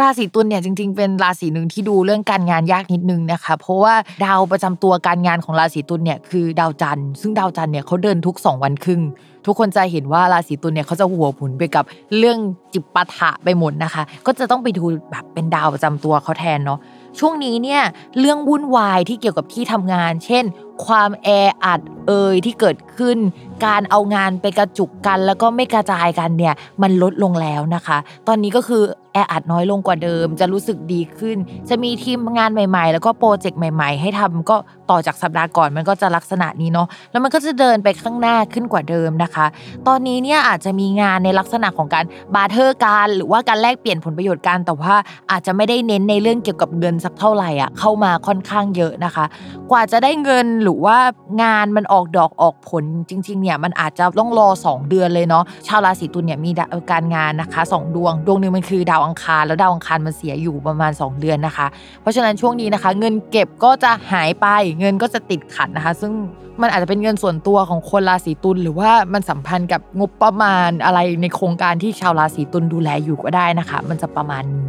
ราศีตุลเนี่ยจริง ๆ เป็นราศีหนึ่งที่ดูเรื่องการงานยากนิดนึงนะคะ เพราะว่าดาวประจำตัวการงานของราศีตุลเนี่ยคือดาวจันทร์ซึ่งดาวจันทร์เนี่ยเขาเดินทุก 2 วันครึ่งทุกคนจะเห็นว่าราศีตุลเนี่ยเขาจะหัวหมุนไปกับเรื่องจิบปาถะไปหมดนะคะ ก็จะต้องไปดูแบบเป็นดาวประจำตัวเขาแทนเนาะช่วงนี้เนี่ยเรื่องวุ่นวายที่เกี่ยวกับที่ทำงาน เช่น ความแออัดเอ่ยที่เกิดขึ้น การเอางานไปกระจุกกัน แล้วก็ไม่กระจายกันเนี่ยมันลดลงแล้วนะคะ ตอนนี้ก็คือแออัดน้อยลงกว่าเดิม จะรู้สึกดีขึ้น จะมีทีมงานใหม่ ๆ แล้วก็โปรเจกต์ใหม่ ๆ ให้ทำก็ต่อจากสัปดาห์ก่อนมันก็จะลักษณะนี้เนาะแล้วมันก็จะเดินไปข้างหน้าขึ้นกว่าเดิมนะคะ ตอนนี้เนี่ยอาจจะมีงานในลักษณะของการ barter การหรือว่าการแลกเปลี่ยนผลประโยชน์กันแต่ว่าอาจจะไม่ได้เน้นในเรื่องเกี่ยวกับเงินสักเท่าไหร่อะเข้ามาค่อนข้างเยอะนะคะ กว่าจะได้เงินหรือือว่างานมันออกดอกออกผลจริงๆเนี่ยมันอาจจะต้องรอ 2 เดือนเลยเนาะชาวราศีตุลเนี่ยมีการงานนะคะ 2 ดวง ดวงหนึ่งมันคือดาวอังคารแล้วดาวอังคารมันเสียอยู่ประมาณ 2 เดือนนะคะ เพราะฉะนั้นช่วงนี้นะคะ เงินเก็บก็จะหายไปเงินก็จะติดขัดนะคะ ซึ่งมันอาจจะเป็นเงินส่วนตัวของคนราศีตุลหรือว่ามันสัมพันธ์กับงบประมาณอะไรในโครงการที่ชาวราศีตุลดูแลอยู่ก็ได้นะคะ มันจะประมาณนี้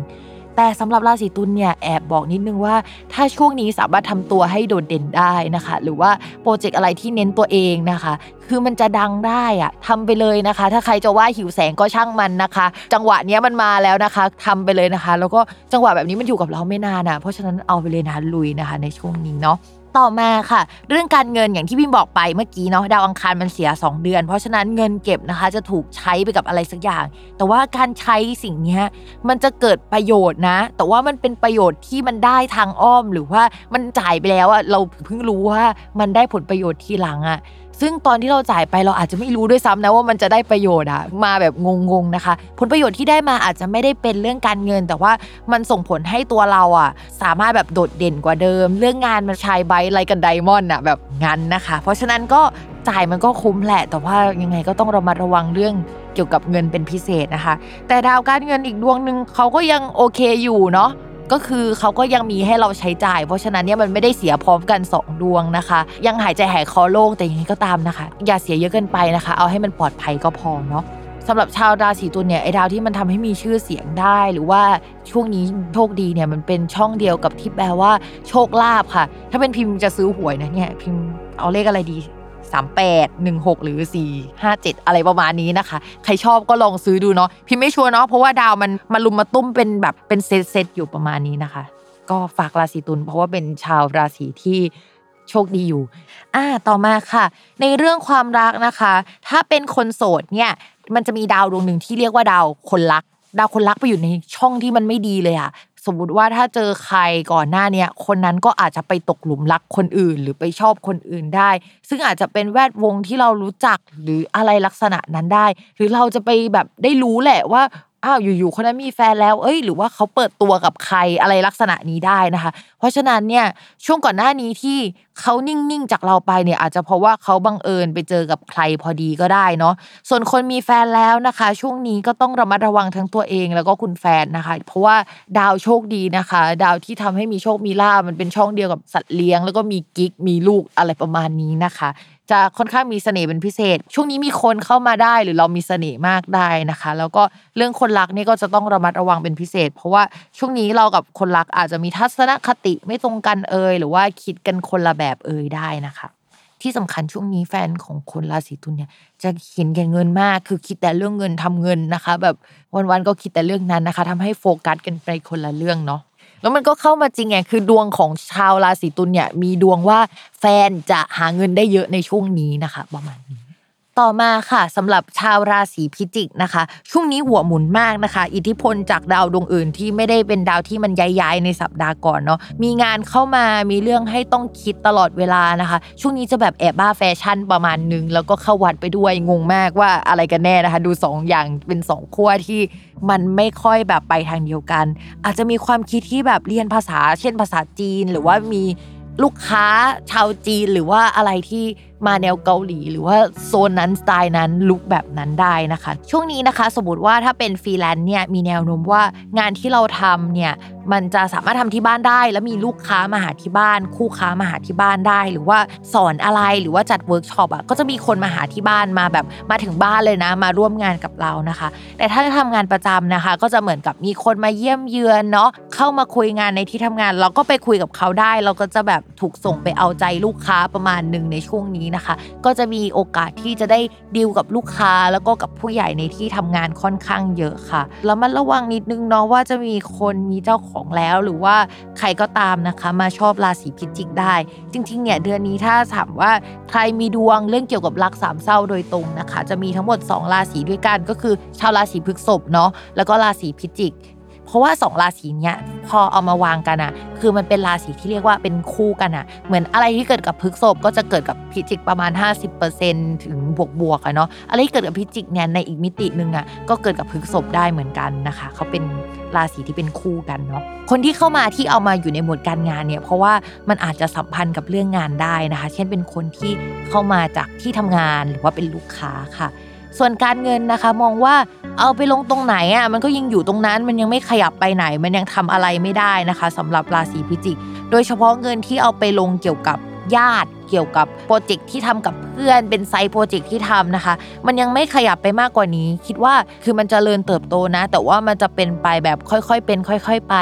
แต่สำหรับราศีตุลเนี่ยแอบบอกนิดนึงว่า ถ้าช่วงนี้สามารถทำตัวให้โดดเด่นได้นะคะ หรือว่าโปรเจกต์อะไรที่เน้นตัวเองนะคะ คือมันจะดังได้อะทำไปเลยนะคะ ถ้าใครจะว่าหิวแสงก็ช่างมันนะคะ จังหวะเนี้ยมันมาแล้วนะคะทำไปเลยนะคะ แล้วก็จังหวะแบบนี้มันอยู่กับเราไม่นานอะเพราะฉะนั้นเอาไปเลยนะลุยนะคะในช่วงนี้เนาะ ต่อมาค่ะ เรื่องการเงินอย่างที่พิมบอกไปเมื่อกี้เนาะดาวอังคารมันเสีย 2 เดือน เพราะฉะนั้นเงินเก็บนะคะ จะถูกใช้ไปกับอะไรสักอย่าง แต่ว่าการใช้สิ่งนี้มันจะเกิดประโยชน์นะ แต่ว่ามันเป็นประโยชน์ที่มันได้ทางอ้อมหรือว่ามันจ่ายไปแล้วอะเราเพิ่งรู้ว่ามันได้ผลประโยชน์ทีหลังอะ ซึ่งตอนที่เราจ่ายไปเราอาจจะไม่รู้ด้วยซ้ำนะว่ามันจะได้ประโยชน์อะมาแบบงงๆนะคะ ผลประโยชน์ที่ได้มาอาจจะไม่ได้เป็นเรื่องการเงิน แต่ว่ามันส่งผลให้ตัวเราอะสามารถแบบโดดเด่นกว่าเดิม เรื่องงานมันชายไบไรกันไดมอนด์อะแบบงั้นนะคะ เพราะฉะนั้นก็จ่ายมันก็คุ้มแหละ แต่ว่ายังไงก็ต้องระมัดระวังเรื่องเกี่ยวกับเงินเป็นพิเศษนะคะ แต่ดาวการเงินอีกดวงหนึ่งเขาก็ยังโอเคอยู่เนาะ ก็คือเขาก็ยังมีให้เราใช้จ่าย เพราะฉะนั้นเนี่ยมันไม่ได้เสียพร้อมกัน 2 ดวงนะคะ ยังหายใจหายคอโล่งแต่ยังไงก็ตามนะคะ อย่าเสียเยอะเกินไปนะคะ เอาให้มันปลอดภัยก็พอเนาะสำหรับชาวราศีตุลเนี่ยไอ้ดาวที่มันทำให้มีชื่อเสียงได้ หรือว่าช่วงนี้โชคดีเนี่ยมันเป็นช่องเดียวกับที่แปลว่าโชคลาภค่ะ ถ้าเป็นพิมพ์จะซื้อหวยนะเนี่ยพิมพ์เอาเลขอะไรดี 38 16 หรือ 4 5 7 อะไรประมาณนี้นะคะ ใครชอบก็ลองซื้อดูเนาะพิมพ์ไม่ชัวร์เนาะเพราะว่าดาวมันมาลุมมาตุ้มเป็นแบบเป็นเซตเซตอยู่ประมาณนี้นะคะ ก็ฝากราศีตุลเพราะว่าเป็นชาวราศีที่โชคดีอยู่อ่าต่อมาค่ะ ในเรื่องความรักนะคะ ถ้าเป็นคนโสดเนี่ยมันจะมีดาวดวงหนึ่งที่เรียกว่าดาวคนรักดาวคนรักไปอยู่ในช่องที่มันไม่ดีเลยอะ สมมติว่าถ้าเจอใครก่อนหน้าเนี้ยคนนั้นก็อาจจะไปตกหลุมรักคนอื่น หรือไปชอบคนอื่นได้ ซึ่งอาจจะเป็นแวดวงที่เรารู้จักหรืออะไรลักษณะนั้นได้ หรือเราจะไปแบบได้รู้แหละว่า อ้าวอยู่ๆคนนั้นมีแฟนแล้ว เอ้ย หรือว่าเขาเปิดตัวกับใครอะไรลักษณะนี้ได้นะคะ เพราะฉะนั้นเนี่ยช่วงก่อนหน้านี้ที่เขานิ่งๆจากเราไปเนี่ยอาจจะเพราะว่าเขาบังเอิญไปเจอกับใครพอดีก็ได้เนาะส่วนคนมีแฟนแล้วนะคะ ช่วงนี้ก็ต้องระมัดระวังทั้งตัวเองแล้วก็คุณแฟนนะคะ เพราะว่าดาวโชคดีนะคะ ดาวที่ทำให้มีโชคมีลาภมันเป็นช่องเดียวกับสัตว์เลี้ยง แล้วก็มีกิ๊กมีลูกอะไรประมาณนี้นะคะ จะค่อนข้างมีเสน่ห์เป็นพิเศษ ช่วงนี้มีคนเข้ามาได้หรือเรามีเสน่ห์มากได้นะคะ แล้วก็เรื่องคนรักนี่ก็จะต้องระมัดระวังเป็นพิเศษ เพราะว่าช่วงนี้เรากับคนรักอาจจะมีทัศนคติไม่ตรงกันเอ่ยหรือว่าคิดกันคนละแบบเอ่ยได้นะคะที่สำคัญช่วงนี้แฟนของคนราศีตุลเนี่ยจะเห็นแก่เงินมาก คือคิดแต่เรื่องเงินทำเงินนะคะ แบบวันๆก็คิดแต่เรื่องนั้นนะคะทำให้โฟกัสกันไปคนละเรื่องเนาะ แล้วมันก็เข้ามาจริงไงคือดวงของชาวราศีตุลเนี่ยมีดวงว่าแฟนจะหาเงินได้เยอะในช่วงนี้นะคะ ประมาณนี้ ต่อมาค่ะสำหรับชาวราศีพิจิกนะคะ ช่วงนี้หัวหมุนมากนะคะ อิทธิพลจากดาวดวงอื่นที่ไม่ได้เป็นดาวที่มันย้ายๆในสัปดาห์ก่อนเนาะมีงานเข้ามามีเรื่องให้ต้องคิดตลอดเวลานะคะ ช่วงนี้จะแบบแอบบ้าแฟชั่นประมาณนึง แล้วก็เข้าวัดไปด้วยงงมากว่าอะไรกันแน่นะคะ ดู2ออย่างเป็น2ขั้วที่มันไม่ค่อยแบบไปทางเดียวกัน อาจจะมีความคิดที่แบบเรียนภาษา เช่นภาษาจีน หรือว่ามีลูกค้าชาวจีนหรือว่าอะไรที่ มาแนวเกาหลี หรือว่าโซนนั้นสไตล์นั้นลุกแบบนั้นได้นะคะ ช่วงนี้นะคะ สมมติว่าถ้าเป็นฟรีแลนซ์เนี่ยมีแนวโน้มว่างานที่เราทำเนี่ย มันจะสามารถทำที่บ้านได้ แล้วมีลูกค้ามาหาที่บ้าน คู่ค้ามาหาที่บ้านได้ หรือว่าสอนอะไรหรือว่าจัดเวิร์กช็อปอะก็จะมีคนมาหาที่บ้านมาแบบมาถึงบ้านเลยนะ มาร่วมงานกับเรานะคะ แต่ถ้าทำงานประจำนะคะ ก็จะเหมือนกับมีคนมาเยี่ยมเยือนเนาะเข้ามาคุยงานในที่ทำงาน เราก็ไปคุยกับเขาได้ เราก็จะแบบถูกส่งไปเอาใจลูกค้าประมาณหนึ่งในช่วงนี้นะคะ ก็จะมีโอกาสที่จะได้ดีลกับลูกค้าแล้วก็กับผู้ใหญ่ในที่ทำงานค่อนข้างเยอะค่ะแล้วมันระวังนิดนึงเนาะว่าจะมีคนมีเจ้าของแล้ว หรือว่าใครก็ตามนะคะ มาชอบราศีพิจิกได้ จริงๆเนี่ยเดือนนี้ถ้าถามว่าใครมีดวงเรื่องเกี่ยวกับรักสามเศร้าโดยตรงนะคะ จะมีทั้งหมด 2 ราศีด้วยกันก็คือ ชาวราศีพฤษภเนาะแล้วก็ราศีพิจิก เพราะว่า 2 ราศีเนี้ยพอเอามาวางกันอะ คือมันเป็นราศีที่เรียกว่าเป็นคู่กันอะ เหมือนอะไรที่เกิดกับพฤษภก็จะเกิดกับพิจิกประมาณ 50%ถึงบวกบวกอะเนาะอะไรที่เกิดกับพิจิกเนี่ยในอีกมิตินึงอะก็เกิดกับพฤษภได้เหมือนกันนะคะเขาเป็นราศีที่เป็นคู่กันเนาะคนที่เข้ามาที่เอามาอยู่ในหมวดการงานเนี่ยเพราะว่ามันอาจจะสัมพันธ์กับเรื่องงานได้นะคะ เช่นเป็นคนที่เข้ามาจากที่ทำงานหรือว่าเป็นลูกค้าค่ะ ส่วนการเงินนะคะมองว่าเอาไปลงตรงไหนอะมันก็ยังอยู่ตรงนั้นมันยังไม่ขยับไปไหน มันยังทำอะไรไม่ได้นะคะสำหรับราศีพิจิก โดยเฉพาะเงินที่เอาไปลงเกี่ยวกับญาติเกี่ยวกับโปรเจกต์ที่ทำกับเพื่อนเป็นไซต์โปรเจกต์ที่ทำนะคะ มันยังไม่ขยับไปมากกว่านี้ คิดว่าคือมันจเจริญเติบโตนะ แต่ว่ามันจะเป็นไปแบบค่อยๆเป็น ค่อย ๆ ไป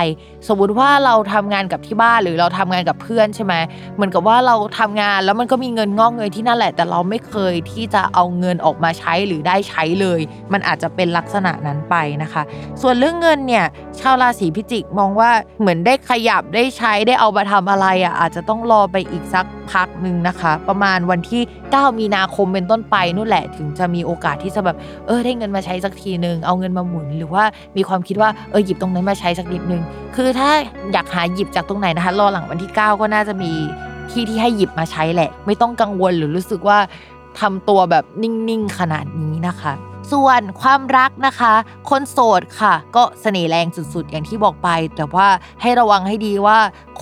สมมติว่าเราทำงานกับที่บ้านหรือเราทำงานกับเพื่อนใช่ไหมเหมือนกับว่าเราทำงานแล้วมันก็มีเงินงอกเงยที่นั่นแหละ แต่เราไม่เคยที่จะเอาเงินออกมาใช้หรือได้ใช้เลย มันอาจจะเป็นลักษณะนั้นไปนะคะ ส่วนเรื่องเงินเนี่ยชาวราศีพิจิกมองว่าเหมือนได้ขยับได้ใช้ได้เอามาทำอะไรอะอาจจะต้องรอไปอีกสักพักหนึ่งนะคะ ประมาณวันที่ 9 มีนาคมเป็นต้นไปนู่นแหละถึงจะมีโอกาสที่จะแบบเออได้เงินมาใช้สักทีหนึ่งเอาเงินมาหมุน หรือว่ามีความคิดว่าเออหยิบตรงนั้นมาใช้สักนิดนึงคือือถ้าอยากหาหยิบจากตรงไหนนะคะ รอหลังวันที่ 9 ก็น่าจะมีที่ที่ให้หยิบมาใช้แหละ ไม่ต้องกังวลหรือรู้สึกว่าทำตัวแบบนิ่งๆขนาดนี้นะคะ ส่วนความรักนะคะ คนโสดค่ะ ก็เสน่ห์แรงสุดๆ อย่างที่บอกไป แต่ว่าให้ระวังให้ดีว่า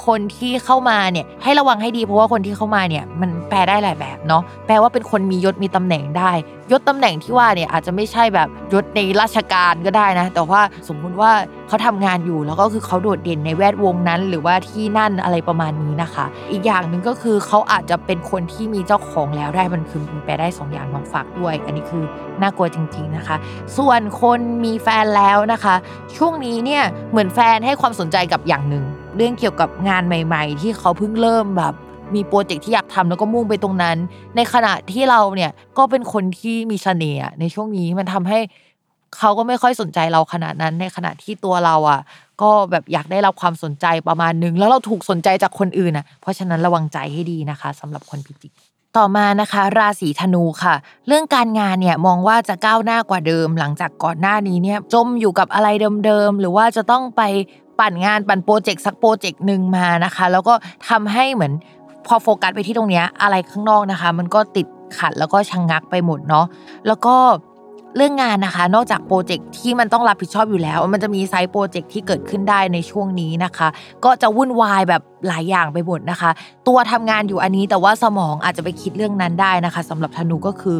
คนที่เข้ามาเนี่ยให้ระวังให้ดีเพราะว่าคนที่เข้ามาเนี่ยมันแปลได้หลายแบบเนาะแปลว่าเป็นคนมียศมีตำแหน่งได้ ยศตำแหน่งที่ว่าเนี่ยอาจจะไม่ใช่แบบยศในราชการก็ได้นะ แต่ว่าสมมุติว่า เขาทำงานอยู่แล้วก็คือเขาโดดเด่นในแวดวงนั้น หรือว่าที่นั่นอะไรประมาณนี้นะคะ อีกอย่างหนึ่งก็คือเขาอาจจะเป็นคนที่มีเจ้าของแล้วได้มันคือมันแปลได้2ออย่างน้องฝากด้วย อันนี้คือน่ากลัวจริง ๆนะคะ ส่วนคนมีแฟนแล้วนะคะ ช่วงนี้เนี่ยเหมือนแฟนให้ความสนใจกับอย่างหนึ่งเรื่องเกี่ยวกับงานใหม่ ๆ ที่เขาเพิ่งเริ่มแบบมีโปรเจกต์ที่อยากทำแล้วก็มุ่งไปตรงนั้น ในขณะที่เราเนี่ยก็เป็นคนที่มีเสน่ห์ในช่วงนี้มันทำให้ เขาก็ไม่ค่อยสนใจเราขนาดนั้นในขณะที่ตัวเราอะ ก็แบบอยากได้รับความสนใจประมาณนึง แล้วเราถูกสนใจจากคนอื่นอะ เพราะฉะนั้นระวังใจให้ดีนะคะสำหรับคนพิจิก ต่อมานะคะ ราศีธนูค่ะ เรื่องการงานเนี่ยมองว่าจะก้าวหน้ากว่าเดิม หลังจากก่อนหน้านี้เนี่ยจมอยู่กับอะไรเดิมๆหรือว่าจะต้องไปปั่นงานปั่นโปรเจกต์สักโปรเจกต์หนึ่งมานะคะ แล้วก็ทำให้เหมือนพอโฟกัสไปที่ตรงนี้อะไรข้างนอกนะคะ มันก็ติดขัดแล้วก็ชะงักไปหมดเนาะแล้วก็ เรื่องงานนะคะ นอกจากโปรเจกต์ที่มันต้องรับผิดชอบอยู่แล้ว มันจะมี side project ที่เกิดขึ้นได้ในช่วงนี้นะคะ ก็จะวุ่นวายแบบหลายอย่างไปหมดนะคะ ตัวทำงานอยู่อันนี้แต่ว่าสมองอาจจะไปคิดเรื่องนั้นได้นะคะสำหรับธนูก็คือ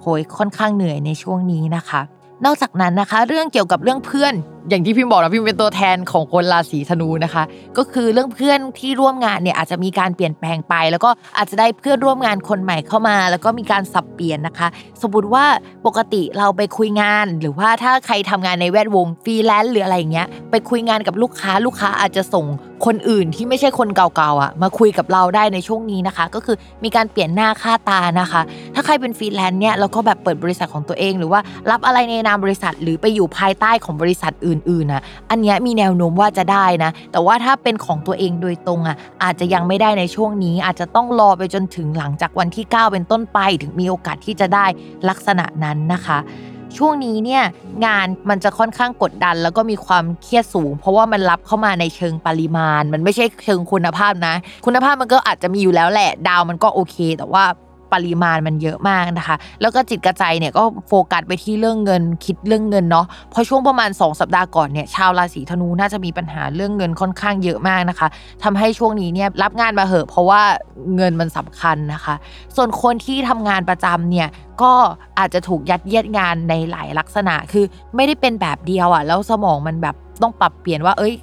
โหยค่อนข้างเหนื่อยในช่วงนี้นะคะ นอกจากนั้นนะคะ เรื่องเกี่ยวกับเรื่องเพื่อน อย่างที่พิมบอกนะพิมเป็นตัวแทนของคนราศีธนูนะคะ ก็คือเรื่องเพื่อนที่ร่วมงานเนี่ยอาจจะมีการเปลี่ยนแปลงไป แล้วก็อาจจะได้เพื่อนร่วมงานคนใหม่เข้ามา แล้วก็มีการสับเปลี่ยนนะคะ สมมติว่าปกติเราไปคุยงาน หรือว่าถ้าใครทำงานในแวดวงฟรีแลนซ์หรืออะไรเงี้ยไปคุยงานกับลูกค้าลูกค้าอาจจะส่งคนอื่นที่ไม่ใช่คนเก่าๆอะมาคุยกับเราได้ในช่วงนี้นะคะ ก็คือมีการเปลี่ยนหน้าค่าตานะคะ ถ้าใครเป็นฟรีแลนซ์เนี่ยเราก็แบบเปิดบริษัทของตัวเอง หรือว่ารับอะไรในนามบริษัทหรือไปอยู่ภายใต้ของบริษัทอื่อื่นๆนะอันเนี้ยมีแนวโน้มว่าจะได้นะ แต่ว่าถ้าเป็นของตัวเองโดยตรงอะอาจจะยังไม่ได้ในช่วงนี้ อาจจะต้องรอไปจนถึงหลังจากวันที่ 9 เป็นต้นไป ถึงมีโอกาสที่จะได้ลักษณะนั้นนะคะช่วงนี้เนี่ยงานมันจะค่อนข้างกดดัน แล้วก็มีความเครียดสูง เพราะว่ามันรับเข้ามาในเชิงปริมาณ มันไม่ใช่เชิงคุณภาพนะ คุณภาพมันก็อาจจะมีอยู่แล้วแหละดาวมันก็โอเค แต่ว่า ปริมาณมันเยอะมากนะคะ แล้วก็จิตกระใจเนี่ยก็โฟกัสไปที่เรื่องเงินคิดเรื่องเงินเนาะเพราะช่วงประมาณ 2 สัปดาห์ก่อนเนี่ยชาวราศีธนูน่าจะมีปัญหาเรื่องเงินค่อนข้างเยอะมากนะคะทำให้ช่วงนี้เนี่ยรับงานมาเหอะ เพราะว่าเงินมันสำคัญนะคะ ส่วนคนที่ทำงานประจำเนี่ยก็อาจจะถูกยัดเยียดงานในหลายลักษณะ คือไม่ได้เป็นแบบเดียวอะ่ะ แล้วสมองมันแบบต้องปรับเปลี่ยนว่า เอ้ย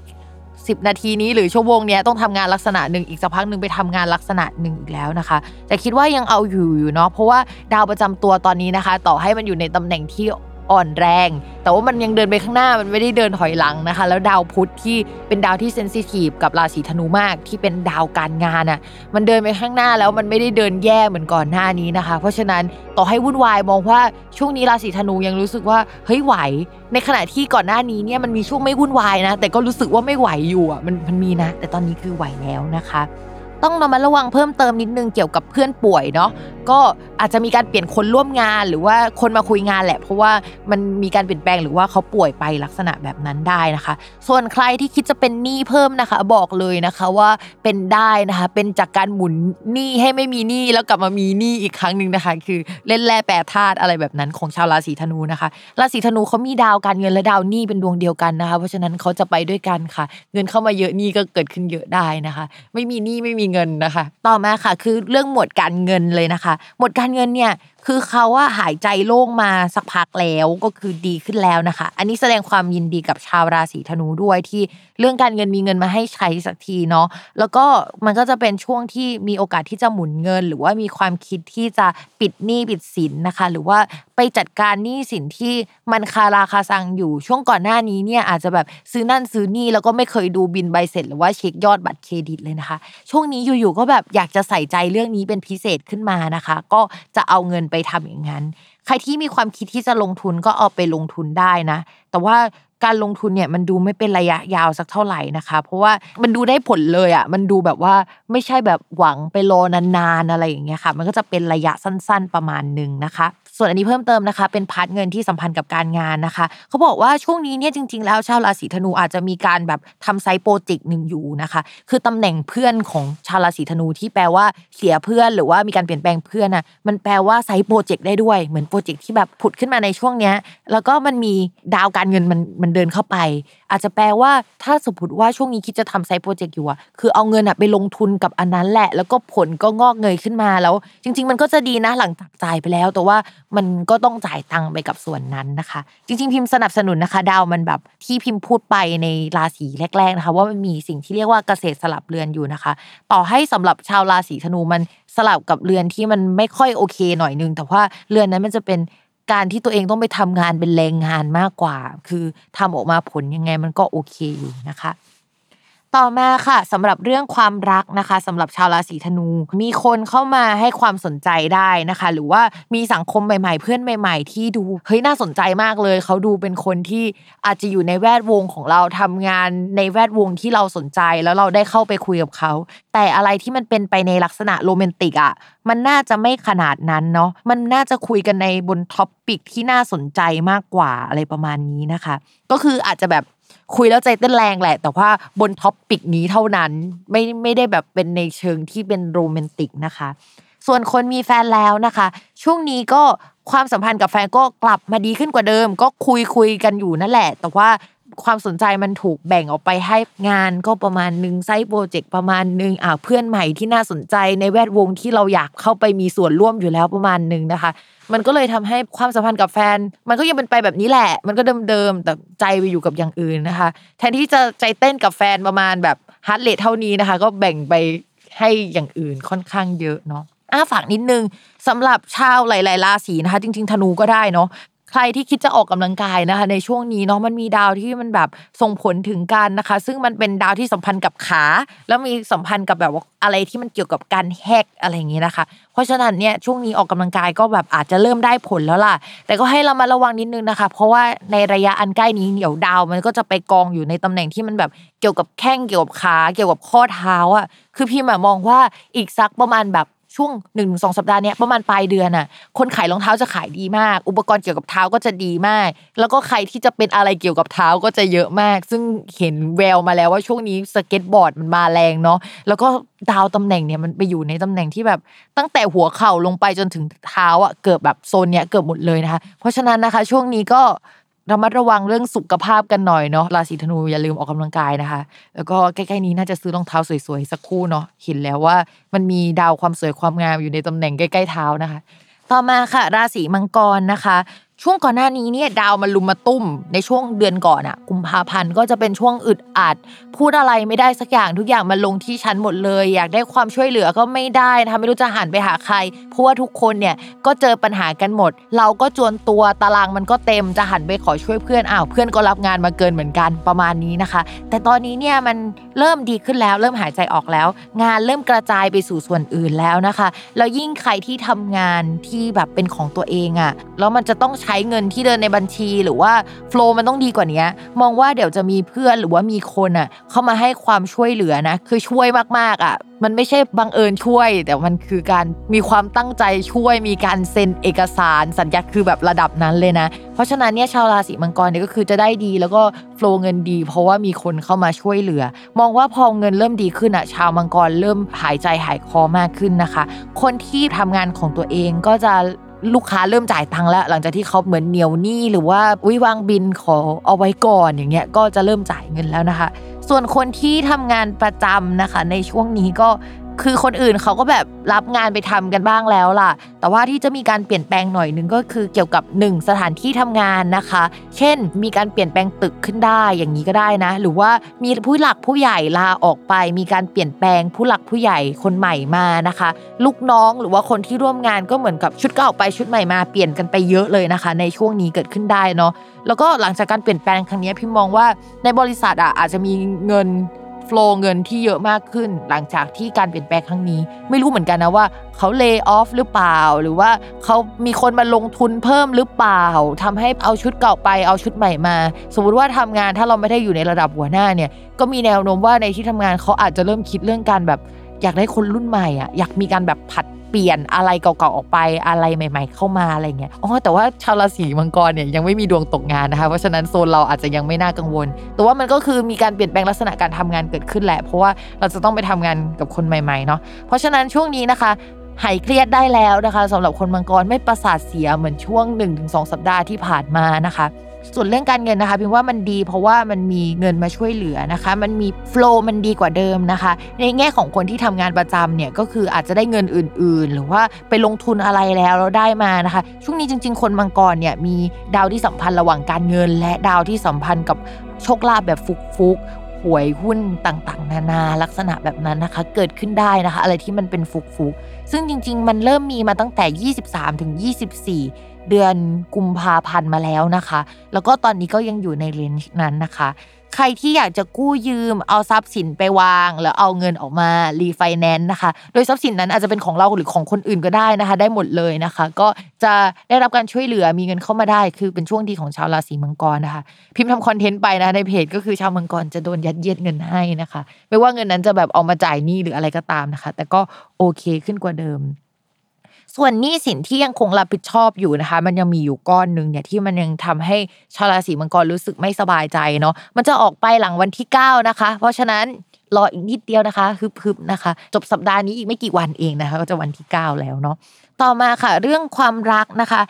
สิบนาทีนี้หรือชั่วโมงเนี้ยต้องทำงานลักษณะหนึ่งอีกสักพักหนึ่งไปทำงานลักษณะหนึ่งอีกแล้วนะคะ แต่คิดว่ายังเอาอยู่อยู่เนาะเพราะว่าดาวประจำตัวตอนนี้นะคะ ต่อให้มันอยู่ในตำแหน่งที่ อ่อนแรง แต่ว่ามันยังเดินไปข้างหน้ามันไม่ได้เดินถอยหลังนะคะ แล้วดาวพุธที่เป็นดาวที่เซนซิทีฟกับราศีธนูมากที่เป็นดาวการงานอะ่ะมันเดินไปข้างหน้าแล้วมันไม่ได้เดินแย่เหมือนก่อนหน้านี้นะคะ เพราะฉะนั้นต่อให้วุ่นวายมองว่าช่วงนี้ราศีธนูยังรู้สึกว่าเฮ้ยไหว ในขณะที่ก่อนหน้านี้เนี่ยมันมีช่วงไม่วุ่นวายนะ แต่ก็รู้สึกว่าไม่ไหวอยู่อะมันมันมีนะ แต่ตอนนี้คือไหวแล้วนะคะ ต้องระมัดระวังเพิ่มเติมนิดนึงเกี่ยวกับเพื่อนป่วยเนาะก็อาจจะมีการเปลี่ยนคนร่วมงานหรือว่าคนมาคุยงานแหละ เพราะว่ามันมีการเปลี่ยนแปลงหรือว่าเขาป่วยไปลักษณะแบบนั้นได้นะคะ ส่วนใครที่คิดจะเป็นหนี้เพิ่มนะคะ บอกเลยนะคะว่าเป็นได้นะคะ เป็นจากการหมุนหนี้ให้ไม่มีหนี้แล้วกลับมามีหนี้อีกครั้งหนึ่งนะคะ คือเล่นแร่แปรธาตุอะไรแบบนั้นของชาวราศีธนูนะคะ ราศีธนูเขามีดาวการเงินและดาวหนี้เป็นดวงเดียวกันนะคะ เพราะฉะนั้นเขาจะไปด้วยกันค่ะ เงินเข้ามาเยอะหนี้ก็เกิดขึ้นเยอะได้นะคะ ไม่มีหนี้ไม่มีเงินนะคะ ต่อมาค่ะ คือเรื่องหมวดการเงินเลยนะคะ หมวดการเงินเนี่ย คือเขาว่าหายใจโล่งมาสักพักแล้วก็คือดีขึ้นแล้วนะคะ อันนี้แสดงความยินดีกับชาวราศีธนูด้วยที่เรื่องการเงินมีเงินมาให้ใช้สักทีเนาะแล้วก็มันก็จะเป็นช่วงที่มีโอกาสที่จะหมุนเงิน หรือว่ามีความคิดที่จะปิดหนี้ปิดสินนะคะ หรือว่าไปจัดการหนี้สินที่มันคาราคาซังอยู่ช่วงก่อนหน้านี้เนี่ยอาจจะแบบซื้อนั่นซื้อนี่แล้วก็ไม่เคยดูบินใบเสร็จ หรือว่าเช็คยอดบัตรเครดิตเลยนะคะ ช่วงนี้อยู่ๆก็แบบอยากจะใส่ใจเรื่องนี้เป็นพิเศษขึ้นมานะคะ ก็จะเอาเงินไปทำอย่างนั้น ใครที่มีความคิดที่จะลงทุนก็เอาไปลงทุนได้นะ แต่ว่าการลงทุนเนี่ยมันดูไม่เป็นระยะยาวสักเท่าไหร่นะคะ เพราะว่ามันดูได้ผลเลยอะมันดูแบบว่าไม่ใช่แบบหวังไปรอนานๆอะไรอย่างเงี้ยค่ะ มันก็จะเป็นระยะสั้น ๆประมาณหนึ่งนะคะ ส่วนอันนี้เพิ่มเติมนะคะ เป็น part เงินที่สัมพันธ์กับการงานนะคะ เขาบอกว่าช่วงนี้เนี่ยจริง ๆ แล้วชาวราศีธนูอาจจะมีการแบบทำ side project หนึ่งอยู่นะคะ คือตำแหน่งเพื่อนของชาวราศีธนูที่แปลว่าเสียเพื่อนหรือว่ามีการเปลี่ยนแปลงเพื่อนน่ะมันแปลว่า side project ได้ด้วยเหมือนโปรเจกต์ที่แบบผุดขึ้นมาในช่วงเนี้ยแล้วก็มันมีดาวการเงินมันมันเดินเข้าไป อาจจะแปลว่าถ้าสมมติว่าช่วงนี้คิดจะทำไซต์โปรเจกต์อยู่อะคือเอาเงินอะไปลงทุนกับอันนั้นแหละ แล้วก็ผลก็งอกเงยขึ้นมาแล้ว จริง ๆ มันก็จะดีนะหลังจากจ่ายไปแล้ว แต่ว่ามันก็ต้องจ่ายตังค์ไปกับส่วนนั้นนะคะ จริง ๆ พิมพ์สนับสนุนนะคะ ดาวมันแบบที่พิมพ์พูดไปในราศีแรก ๆนะคะ ว่ามันมีสิ่งที่เรียกว่าเกษตรสลับเรือนอยู่นะคะ ต่อให้สำหรับชาวราศีธนูมันสลับกับเรือนที่มันไม่ค่อยโอเคหน่อยนึงแต่ว่าเรือนนั้นมันจะเป็น การที่ตัวเองต้องไปทำงานเป็นแรงงานมากกว่า คือทำออกมาผลยังไงมันก็โอเคอยู่นะคะ ต่อมาค่ะสำหรับเรื่องความรักนะคะสำหรับชาวราศีธนู มีคนเข้ามาให้ความสนใจได้นะคะ หรือว่ามีสังคมใหม่ ๆ เพื่อนใหม่ ๆ ที่ดูเฮ้ยน่าสนใจมากเลย เขาดูเป็นคนที่อาจจะอยู่ในแวดวงของเราทำงานในแวดวงที่เราสนใจแล้วเราได้เข้าไปคุยกับเขา แต่อะไรที่มันเป็นไปในลักษณะโรแมนติกอะมันน่าจะไม่ขนาดนั้นเนาะมันน่าจะคุยกันในบน topic ที่น่าสนใจมากกว่าอะไรประมาณนี้นะคะ ก็คืออาจจะแบบ คุยแล้วใจเต้นแรงแหละ แต่ว่าบน topic นี้เท่านั้นไม่ไม่ได้แบบเป็นในเชิงที่เป็นโรแมนติกนะคะ ส่วนคนมีแฟนแล้วนะคะ ช่วงนี้ก็ความสัมพันธ์กับแฟนก็กลับมาดีขึ้นกว่าเดิม ก็คุยคุยกันอยู่นั่นแหละ แต่ว่า ความสนใจมันถูกแบ่งออกไปให้งานก็ประมาณหนึ่ง side project ประมาณหนึ่งอ่าเพื่อนใหม่ที่น่าสนใจในแวดวงที่เราอยากเข้าไปมีส่วนร่วมอยู่แล้วประมาณหนึ่งนะคะ มันก็เลยทำให้ความสัมพันธ์กับแฟน มันก็ยังเป็นไปแบบนี้แหละ มันก็เดิมๆแต่ใจไปอยู่กับอย่างอื่นนะคะ แทนที่จะใจเต้นกับแฟนประมาณแบบ heart rate เท่านี้นะคะ ก็แบ่งไปให้อย่างอื่นค่อนข้างเยอะเนาะอะฝากนิดนึงสำหรับชาวหลาย ๆ ราศีนะคะ จริง ๆ ธนูก็ได้เนาะ ใครที่คิดจะออกกำลังกายนะคะ ในช่วงนี้เนาะมันมีดาวที่มันแบบส่งผลถึงกันนะคะ ซึ่งมันเป็นดาวที่สัมพันธ์กับขา แล้วมีสัมพันธ์กับแบบว่าอะไรที่มันเกี่ยวกับการแฮ่กอะไรอย่างนี้นะคะ เพราะฉะนั้นเนี่ยช่วงนี้ออกกำลังกายก็แบบอาจจะเริ่มได้ผลแล้วล่ะ แต่ก็ให้เรามาระวังนิดนึงนะคะ เพราะว่าในระยะอันใกล้นี้เดี๋ยวดาวมันก็จะไปกองอยู่ในตำแหน่งที่มันแบบเกี่ยวกับแข้งเกี่ยวกับขา เกี่ยวกับข้อเท้าอะคือพี่มมองว่าอีกสักประมาณแบบ ช่วงหนึ่งสองสัปดาห์เนี้ยประมาณปลายเดือนน่ะ คนขายรองเท้าจะขายดีมาก อุปกรณ์เกี่ยวกับเท้าก็จะดีมาก แล้วก็ใครที่จะเป็นอะไรเกี่ยวกับเท้าก็จะเยอะมาก ซึ่งเห็นแววมาแล้วว่าช่วงนี้สเก็ตบอร์ดมันมาแรงเนาะแล้วก็ดาวตำแหน่งเนี่ยมันไปอยู่ในตำแหน่งที่แบบ ตั้งแต่หัวเข่าลงไปจนถึงเท้าอะเกือบแบบโซนเนี้ยเกือบหมดเลยนะคะ เพราะฉะนั้นนะคะ ช่วงนี้ก็ ระมัดระวังเรื่องสุขภาพกันหน่อยเนาะราศีธนูอย่าลืมออกกำลังกายนะคะ แล้วก็ใกล้ๆนี้น่าจะซื้อรองเท้าสวยๆสักคู่เนาะเห็นแล้วว่ามันมีดาวความสวยความงามอยู่ในตำแหน่งใกล้ๆเท้านะคะ ต่อมาค่ะ ราศีมังกรนะคะ ช่วงก่อนหน้านี้เนี่ยดาวมันลุมมาตุ้มในช่วงเดือนก่อนอะกุมภาพันธ์ก็จะเป็นช่วงอึดอัด พูดอะไรไม่ได้สักอย่างทุกอย่างมันลงที่ฉันหมดเลย อยากได้ความช่วยเหลือก็ไม่ได้ทำไม่รู้จะหันไปหาใคร เพราะว่าทุกคนเนี่ยก็เจอปัญหากันหมด เราก็จวนตัวตารางมันก็เต็มจะหันไปขอช่วยเพื่อนอ้าวเพื่อนก็รับงานมาเกินเหมือนกันประมาณนี้นะคะ แต่ตอนนี้เนี่ยมันเริ่มดีขึ้นแล้ว เริ่มหายใจออกแล้ว งานเริ่มกระจายไปสู่ส่วนอื่นแล้วนะคะแล้วยิ่งใครที่ทำงานที่แบบเป็นของตัวเองอะแล้วมันจะต้องใช้ช้เงินที่เดินในบัญชีหรือว่าโฟล์มันต้องดีกว่านี้มองว่าเดี๋ยวจะมีเพื่อนหรือว่ามีคนอะเข้ามาให้ความช่วยเหลือนะคือช่วยมากๆอะมันไม่ใช่บังเอิญช่วย แต่มันคือการมีความตั้งใจช่วย มีการเซ็นเอกสารสัญญาคือแบบระดับนั้นเลยนะ เพราะฉะนั้นเนี่ยชาวราศีมังกรเนี่ยก็คือจะได้ดีแล้วก็โฟล์เงินดี เพราะว่ามีคนเข้ามาช่วยเหลือ มองว่าพอเงินเริ่มดีขึ้นอะชาวมังกรเริ่มหายใจหายคอมากขึ้นนะคะ คนที่ทำงานของตัวเองก็จะ ลูกค้าเริ่มจ่ายตังค์แล้ว หลังจากที่เขาเหมือนเหนียวหนี้หรือว่าวิวางบินขอเอาไว้ก่อนอย่างเงี้ยก็จะเริ่มจ่ายเงินแล้วนะคะ ส่วนคนที่ทำงานประจำนะคะ ในช่วงนี้ก็ คือคนอื่นเขาก็แบบรับงานไปทำกันบ้างแล้วล่ะ แต่ว่าที่จะมีการเปลี่ยนแปลงหน่อยนึงก็คือเกี่ยวกับ 1 สถานที่ทำงานนะคะ เช่น มีการเปลี่ยนแปลงตึกขึ้นได้อย่างนี้ก็ได้นะ หรือว่ามีผู้หลักผู้ใหญ่ลาออกไป มีการเปลี่ยนแปลงผู้หลักผู้ใหญ่คนใหม่มานะคะ ลูกน้องหรือว่าคนที่ร่วมงานก็เหมือนกับชุดเก่าไปชุดใหม่มาเปลี่ยนกันไปเยอะเลยนะคะ ในช่วงนี้เกิดขึ้นได้เนาะแล้วก็หลังจากการเปลี่ยนแปลงครั้งนี้พี่มองว่าในบริษัทอะอาจจะมีเงิน โฟล์เงินที่เยอะมากขึ้น หลังจากที่การเปลี่ยนแปลงครั้งนี้ ไม่รู้เหมือนกันนะว่าเขาเลิกออฟหรือเปล่า หรือว่าเขามีคนมาลงทุนเพิ่มหรือเปล่าทำให้เอาชุดเก่าไปเอาชุดใหม่มา สมมติว่าทำงานถ้าเราไม่ได้อยู่ในระดับหัวหน้าเนี่ยก็มีแนวโน้มว่าในที่ทำงานเขาอาจจะเริ่มคิดเรื่องการแบบ อยากได้คนรุ่นใหม่อะอยากมีการแบบผัดเปลี่ยนอะไรเก่าๆออกไปอะไรใหม่ ๆ เข้ามาอะไรเงี้ยอ๋อแต่ว่าชาวราศีมังกรเนี่ยยังไม่มีดวงตกงานนะคะ เพราะฉะนั้นโซนเราอาจจะยังไม่น่ากังวล แต่ว่ามันก็คือมีการเปลี่ยนแปลงลักษณะการทำงานเกิดขึ้นแหละ เพราะว่าเราจะต้องไปทำงานกับคนใหม่ๆเนาะเพราะฉะนั้นช่วงนี้นะคะหายเครียดได้แล้วนะคะสำหรับคนมังกรไม่ประสาทเสียเหมือนช่วง 1-2 สัปดาห์ที่ผ่านมานะคะ ส่วนเรื่องการเงินนะคะพิมว่ามันดีเพราะว่ามันมีเงินมาช่วยเหลือนะคะ มันมีโฟล์มันดีกว่าเดิมนะคะ ในแง่ของคนที่ทำงานประจำเนี่ยก็คืออาจจะได้เงินอื่น ๆ หรือว่าไปลงทุนอะไรแล้วแล้วได้มานะคะ ช่วงนี้จริง ๆ คนมังกรเนี่ยมีดาวที่สัมพันธ์ระหว่างการเงิน และดาวที่สัมพันธ์กับโชคลาภแบบฟุกๆหวยหุ้นต่างๆ นานาลักษณะแบบนั้นนะคะ เกิดขึ้นได้นะคะ อะไรที่มันเป็นฟุกๆซึ่งจริง ๆ มันเริ่มมีมาตั้งแต่ 23ถึง24 เดือนกุมภาพันธ์มาแล้วนะคะ แล้วก็ตอนนี้ก็ยังอยู่ในเรนจ์นั้นนะคะ ใครที่อยากจะกู้ยืมเอาทรัพย์สินไปวาง แล้วเอาเงินออกมารีไฟแนนซ์นะคะ โดยทรัพย์สินนั้นอาจจะเป็นของเราหรือของคนอื่นก็ได้นะคะ ได้หมดเลยนะคะ ก็จะได้รับการช่วยเหลือมีเงินเข้ามาได้ คือเป็นช่วงดีของชาวราศีมังกรนะคะ พิมพ์ทำคอนเทนต์ไปนะในเพจก็คือชาวมังกรจะโดนยัดเยียดเงินให้นะคะ ไม่ว่าเงินนั้นจะแบบเอามาจ่ายหนี้หรืออะไรก็ตามนะคะ แต่ก็โอเคขึ้นกว่าเดิม ส่วนหนี้สินที่ยังคงรับผิดชอบอยู่นะคะ มันยังมีอยู่ก้อนหนึ่งเนี่ยที่มันยังทำให้ชาวราศีมังกรรู้สึกไม่สบายใจเนาะมันจะออกไปหลังวันที่ 9 นะคะ เพราะฉะนั้นรออีกนิดเดียวนะคะฮึบๆนะคะ จบสัปดาห์นี้อีกไม่กี่วันเองนะคะ ก็จะวันที่ 9 แล้วเนาะต่อมาค่ะ เรื่องความรักนะคะ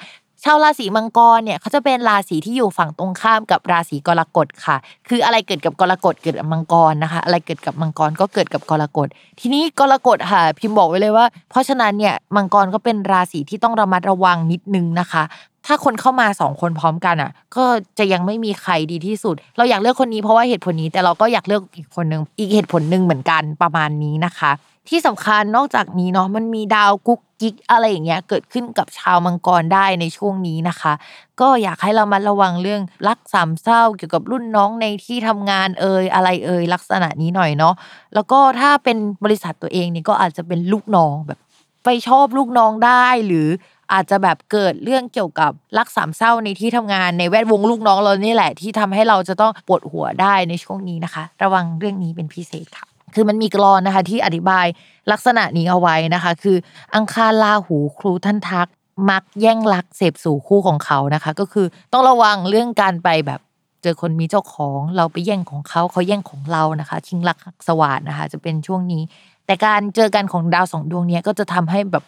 ชาวราศีมังกรเนี่ยเขาจะเป็นราศีที่อยู่ฝั่งตรงข้ามกับราศีกรกฎค่ะ คืออะไรเกิดกับกรกฎเกิดกับมังกรนะคะ อะไรเกิดกับมังกรก็เกิดกับกรกฎ ทีนี้กรกฎค่ะ พิมพ์บอกไว้เลยว่า เพราะฉะนั้นเนี่ยมังกรก็เป็นราศีที่ต้องระมัดระวังนิดนึงนะคะถ้าคนเข้ามาสองคนพร้อมกันอะ ก็จะยังไม่มีใครดีที่สุด เราอยากเลือกคนนี้เพราะว่าเหตุผลนี้แต่เราก็อยากเลือกอีกคนนึงอีกเหตุผลหนึ่งเหมือนกันประมาณนี้นะคะ ที่สำคัญนอกจากนี้เนาะมันมีดาวกุ๊กกิ๊กอะไรอย่างเงี้ยเกิดขึ้นกับชาวมังกรได้ในช่วงนี้นะคะ ก็อยากให้เรามาระวังเรื่องรักสามเศร้าเกี่ยวกับรุ่นน้องในที่ทำงานเอ่ยอะไรเอ่ยลักษณะนี้หน่อยเนาะแล้วก็ถ้าเป็นบริษัทตัวเองนี่ก็อาจจะเป็นลูกน้องแบบไปชอบลูกน้องได้หรืออาจจะแบบเกิดเรื่องเกี่ยวกับรักสามเศร้าในที่ทำงานในแวดวงลูกน้องเรานี่แหละที่ทำให้เราจะต้องปวดหัวได้ในช่วงนี้นะคะ ระวังเรื่องนี้เป็นพิเศษค่ะ คือมันมีกรอนนะคะที่อธิบายลักษณะนี้เอาไว้นะคะ คืออังคารลาหูครูท่านทัก มักแย่งรักเสพสู่คู่ของเขานะคะ ก็คือต้องระวังเรื่องการไปแบบเจอคนมีเจ้าของเราไปแย่งของเขาเขาแย่งของเรานะคะชิงรักสวัสดนะคะ จะเป็นช่วงนี้ แต่การเจอกันของดาวสองดวงเนี้ยก็จะทำให้แบบ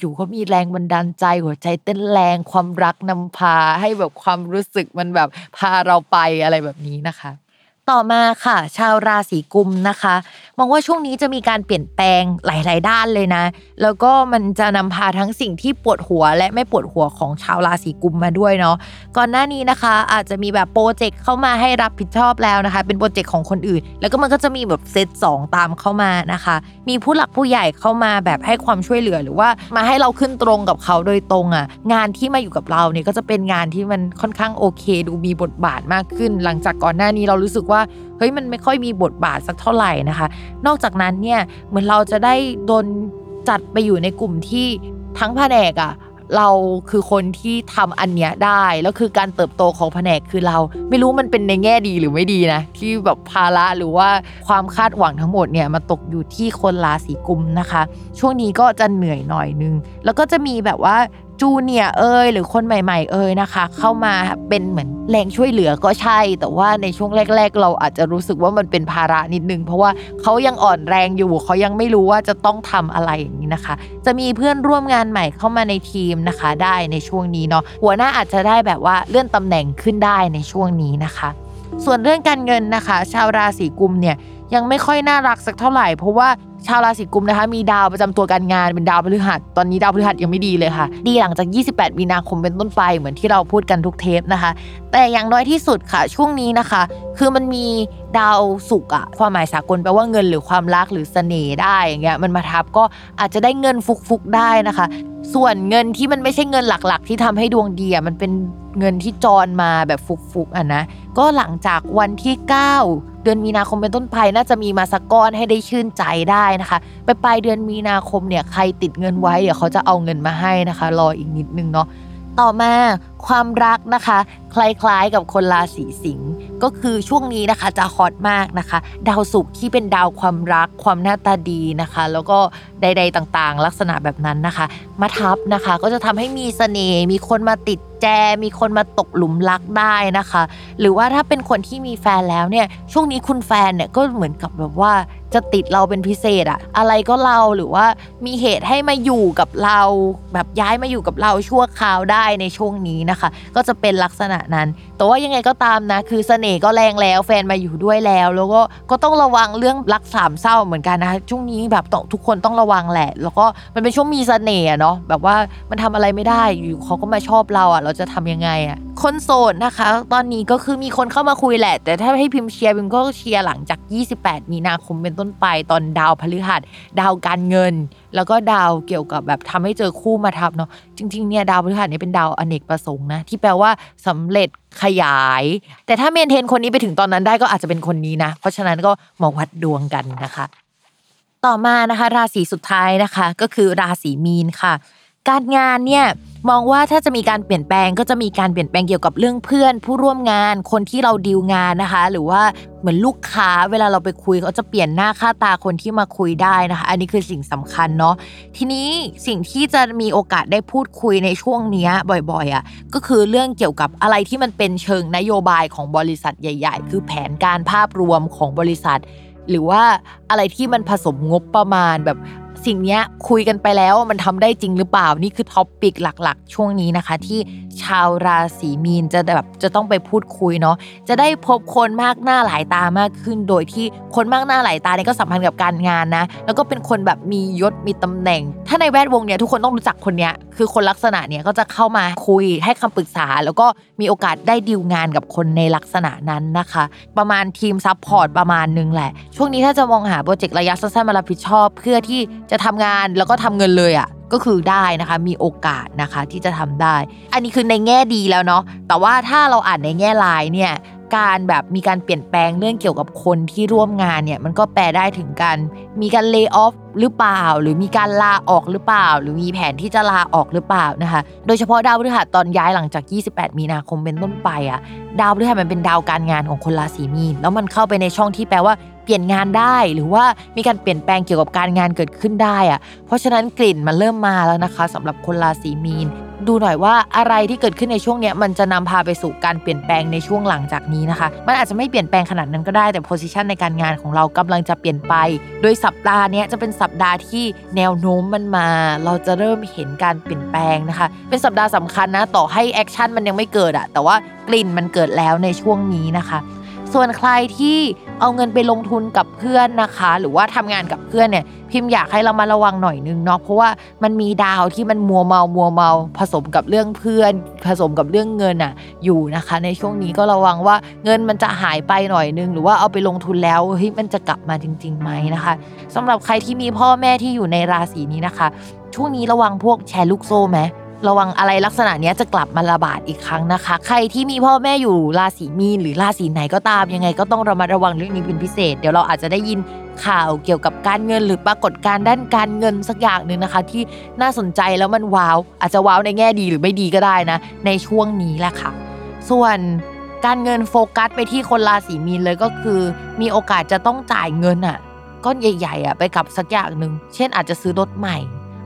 อยู่ๆเขามีแรงบันดาลใจหัวใจเต้นแรงความรักนำพาให้แบบความรู้สึกมันแบบพาเราไปอะไรแบบนี้นะคะ ต่อมาค่ะ ชาวราศีกุมนะคะมองว่าช่วงนี้จะมีการเปลี่ยนแปลงหลาย ๆ ด้านเลยนะ แล้วก็มันจะนำพาทั้งสิ่งที่ปวดหัวและไม่ปวดหัวของชาวราศีกุมมาด้วยเนาะก่อนหน้านี้นะคะ อาจจะมีแบบโปรเจกต์เข้ามาให้รับผิดชอบแล้วนะคะ เป็นโปรเจกต์ของคนอื่น แล้วก็มันก็จะมีแบบเซตสองตามเข้ามานะคะ มีผู้หลักผู้ใหญ่เข้ามาแบบให้ความช่วยเหลือหรือว่ามาให้เราขึ้นตรงกับเขาโดยตรงอะงานที่มาอยู่กับเราเนี่ยก็จะเป็นงานที่มันค่อนข้างโอเค ดูมีบทบาทมากขึ้น หลังจากก่อนหน้านี้เรารู้สึกว่าเฮ้ยมันไม่ค่อยมีบทบาทสักเท่าไหร่นะคะนอกจากนั้นเนี่ยเหมือนเราจะได้โดนจัดไปอยู่ในกลุ่มที่ทั้งแผนกอะเราคือคนที่ทำอันเนี้ยได้แล้วคือการเติบโตของแผนกคือเรา ไม่รู้มันเป็นในแง่ดีหรือไม่ดีนะ ที่แบบภาระหรือว่าความคาดหวังทั้งหมดเนี่ยมาตกอยู่ที่คนราศีกุมนะคะ ช่วงนี้ก็จะเหนื่อยหน่อยนึง แล้วก็จะมีแบบว่าจูเนียเอยหรือคนใหม่ ๆ เอยนะคะ เข้ามาเป็นเหมือนแรงช่วยเหลือก็ใช่ แต่ว่าในช่วงแรก ๆ เราอาจจะรู้สึกว่ามันเป็นภาระนิดนึง เพราะว่าเขายังอ่อนแรงอยู่เขายังไม่รู้ว่าจะต้องทำอะไรอย่างนี้นะคะ จะมีเพื่อนร่วมงานใหม่เข้ามาในทีมนะคะ ได้ในช่วงนี้เนาะหัวหน้าอาจจะได้แบบว่าเลื่อนตำแหน่งขึ้นได้ในช่วงนี้นะคะ ส่วนเรื่องการเงินนะคะ ชาวราศีกุมเนี่ยยังไม่ค่อยน่ารักสักเท่าไหร่เพราะว่า ชาวราศีกุมนะคะ มีดาวประจำตัวการงานเป็นดาวพฤหัส ตอนนี้ดาวพฤหัสยังไม่ดีเลยค่ะ ดีหลังจาก 28 มีนาคมเป็นต้นไปเหมือนที่เราพูดกันทุกเทปนะคะ แต่อย่างน้อยที่สุดค่ะ ช่วงนี้นะคะ คือมันมีดาวศุกอะความหมายสากลแปลว่าเงินหรือความรักหรือเสน่ห์ได้อย่างเงี้ยมันมาทับก็อาจจะได้เงินฟุกๆได้นะคะ ส่วนเงินที่มันไม่ใช่เงินหลักๆ ที่ทำให้ดวงดีอะมันเป็นเงินที่จรมาแบบฟุกๆอะนะก็หลังจากวันที่ 9 เดือนมีนาคมเป็นต้นไปน่าจะมีมาสักก้อนให้ได้ชื่นใจได้นะคะ ไปปลายเดือนมีนาคมเนี่ยใครติดเงินไว้เดี๋ยวเขาจะเอาเงินมาให้นะคะ รออีกนิดนึงเนาะต่อมาความรักนะคะ คล้ายๆกับคนราศีสิงห์ก็คือช่วงนี้นะคะจะฮอตมากนะคะ ดาวศุกร์ที่เป็นดาวความรักความหน้าตาดีนะคะ แล้วก็ใด ๆต่างๆ ลักษณะแบบนั้นนะคะ มาทับนะคะ ก็จะทำให้มีเสน่ห์มีคนมาติด แจ มีคนมาตกหลุมรักได้นะคะ หรือว่าถ้าเป็นคนที่มีแฟนแล้วเนี่ยช่วงนี้คุณแฟนเนี่ยก็เหมือนกับแบบว่าจะติดเราเป็นพิเศษอะอะไรก็เราหรือว่ามีเหตุให้มาอยู่กับเรา แบบย้ายมาอยู่กับเราชั่วคราวได้ในช่วงนี้นะคะ ก็จะเป็นลักษณะนั้น แต่ว่ายังไงก็ตามนะ คือเสน่ห์ก็แรงแล้ว แฟนมาอยู่ด้วยแล้ว แล้วก็ก็ต้องระวังเรื่องรักสามเศร้าเหมือนกันนะคะช่วงนี้แบบต้องทุกคนต้องระวังแหละ แล้วก็มันเป็นช่วงมีเสน่ห์เนาะแบบว่ามันทำอะไรไม่ได้อยู่เขาก็มาชอบเราอะเราจะทำยังไงอะคนโสดนะคะ ตอนนี้ก็คือมีคนเข้ามาคุยแหละ แต่ถ้าให้พิมพ์เชียร์พิมก็เชียร์หลังจาก 28 มีนาคมเป็นต้นไปตอนดาวพฤหัส ดาวการเงิน แล้วก็ดาวเกี่ยวกับแบบทำให้เจอคู่มาทับเนาะจริงๆเนี่ยดาวพฤหัสเนี่ยเป็นดาวอเนกประสงค์นะที่แปลว่าสำเร็จขยาย แต่ถ้าเมนเทนคนนี้ไปถึงตอนนั้นได้ก็อาจจะเป็นคนนี้นะ เพราะฉะนั้นก็มาวัดดวงกันนะคะ ต่อมานะคะ ราศีสุดท้ายนะคะ ก็คือราศีมีนค่ะ การงานเนี่ย มองว่าถ้าจะมีการเปลี่ยนแปลงก็จะมีการเปลี่ยนแปลงเกี่ยวกับเรื่องเพื่อน ผู้ร่วมงานคนที่เราดีลงานนะคะ หรือว่าเหมือนลูกค้าเวลาเราไปคุยเขาจะเปลี่ยนหน้าค่าตาคนที่มาคุยได้นะคะ อันนี้คือสิ่งสำคัญเนาะทีนี้สิ่งที่จะมีโอกาสได้พูดคุยในช่วงนี้บ่อยๆอะก็คือเรื่องเกี่ยวกับอะไรที่มันเป็นเชิงนโยบายของบริษัทใหญ่ ๆ คือแผนการภาพรวมของบริษัทหรือว่าอะไรที่มันผสมงบประมาณแบบ สิ่งนี้คุยกันไปแล้วมันทำได้จริงหรือเปล่านี่คือท็อปปิกหลักๆ ช่วงนี้นะคะ ที่ชาวราศีมีนจะแบบจะต้องไปพูดคุยเนาะจะได้พบคนมากหน้าหลายตามากขึ้น โดยที่คนมากหน้าหลายตาเนี่ยก็สัมพันธ์กับการงานนะ แล้วก็เป็นคนแบบมียศมีตำแหน่ง ถ้าในแวดวงเนี่ยทุกคนต้องรู้จักคนเนี้ยคือคนลักษณะเนี่ยก็จะเข้ามาคุยให้คำปรึกษา แล้วก็มีโอกาสได้ดีลงานกับคนในลักษณะนั้นนะคะ ประมาณทีม support ประมาณนึงแหละ ช่วงนี้ถ้าจะมองหาโปรเจกต์ระยะสั้นๆมารับผิดชอบ เพื่อที่จะทำงานแล้วก็ทำเงินเลยอะค่ะก็คือได้นะคะมีโอกาสนะคะที่จะทำได้ อันนี้คือในแง่ดีแล้วเนาะแต่ว่าถ้าเราอ่านในแง่ร้ายเนี่ยการแบบมีการเปลี่ยนแปลงเรื่องเกี่ยวกับคนที่ร่วมงานเนี่ยมันก็แปลได้ถึงการมีการ layoff หรือเปล่า หรือมีการลาออกหรือเปล่า หรือมีแผนที่จะลาออกหรือเปล่านะคะ โดยเฉพาะดาวพฤหัสตอนย้ายหลังจาก 28 มีนาคมเป็นต้นไปอะดาวพฤหัสมันเป็นดาวการงานของคนราศีมีนแล้วมันเข้าไปในช่องที่แปลว่า เปลี่ยนงานได้หรือว่ามีการเปลี่ยนแปลงเกี่ยวกับการงานเกิดขึ้นได้อะเพราะฉะนั้นกลิ่นมันเริ่มมาแล้วนะคะสำหรับคนราศีมีน ดูหน่อยว่าอะไรที่เกิดขึ้นในช่วงนี้มันจะนำพาไปสู่การเปลี่ยนแปลงในช่วงหลังจากนี้นะคะ มันอาจจะไม่เปลี่ยนแปลงขนาดนั้นก็ได้แต่โพสิชันในการงานของเรากำลังจะเปลี่ยนไป โดยสัปดาห์นี้จะเป็นสัปดาห์ที่แนวโน้มมันมา เราจะเริ่มเห็นการเปลี่ยนแปลงนะคะ เป็นสัปดาห์สำคัญนะต่อให้ action มันยังไม่เกิดอะแต่ว่ากลิ่นมันเกิดแล้วในช่วงนี้นะคะ ส่วนใครที่เอาเงินไปลงทุนกับเพื่อนนะคะ หรือว่าทำงานกับเพื่อนเนี่ยพิมพ์อยากให้เรามาระวังหน่อยนึงเนาะเพราะว่ามันมีดาวที่มันมัวเมามัวเมา ผสมกับเรื่องเพื่อน ผสมกับเรื่องเงินอะอยู่นะคะ ในช่วงนี้ก็ระวังว่าเงินมันจะหายไปหน่อยนึง หรือว่าเอาไปลงทุนแล้วเฮ้ยมันจะกลับมาจริงๆไหมนะคะสำหรับใครที่มีพ่อแม่ที่อยู่ในราศีนี้นะคะ ช่วงนี้ระวังพวกแชร์ลูกโซ่ไหม ระวังอะไรลักษณะนี้จะกลับมาระบาดอีกครั้งนะคะ ใครที่มีพ่อแม่อยู่ราศีมีนหรือราศีไหนก็ตามยังไงก็ต้องระมัดระวังเรื่องนี้เป็นพิเศษ เดี๋ยวเราอาจจะได้ยินข่าวเกี่ยวกับการเงินหรือปรากฏการด้านการเงินสักอย่างหนึ่งนะคะ ที่น่าสนใจแล้วมันว้าว อาจจะว้าวในแง่ดีหรือไม่ดีก็ได้นะ ในช่วงนี้แหละค่ะ ส่วนการเงินโฟกัสไปที่คนราศีมีนเลยก็คือ มีโอกาสจะต้องจ่ายเงินอะก้อนใหญ่ๆอะไปกับสักอย่างหนึ่งเช่นอาจจะซื้อรถใหม่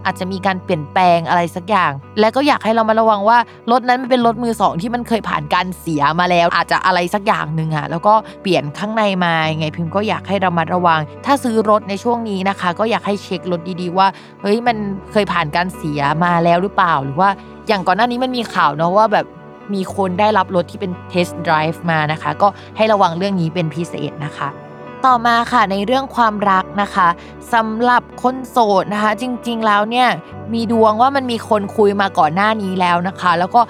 อาจจะมีการเปลี่ยนแปลงอะไรสักอย่าง และก็อยากให้เรามาระวังว่ารถนั้นมันเป็นรถมือสองที่มันเคยผ่านการเสียมาแล้ว อาจจะอะไรสักอย่างหนึ่งอะแล้วก็เปลี่ยนข้างในมาไงพิมพ์ก็อยากให้เรามาระวัง ถ้าซื้อรถในช่วงนี้นะคะ ก็อยากให้เช็ครถดีๆว่าเฮ้ยมันเคยผ่านการเสียมาแล้วหรือเปล่าหรือว่าอย่างก่อนหน้านี้มันมีข่าวเนาะว่าแบบมีคนได้รับรถที่เป็นเทสต์ไดรฟ์มานะคะ ก็ให้ระวังเรื่องนี้เป็นพิเศษนะคะ ต่อมาค่ะในเรื่องความรักนะคะสำหรับคนโสดนะคะ จริงๆแล้วเนี่ยมีดวงว่ามันมีคนคุยมาก่อนหน้านี้แล้วนะคะ แล้วก็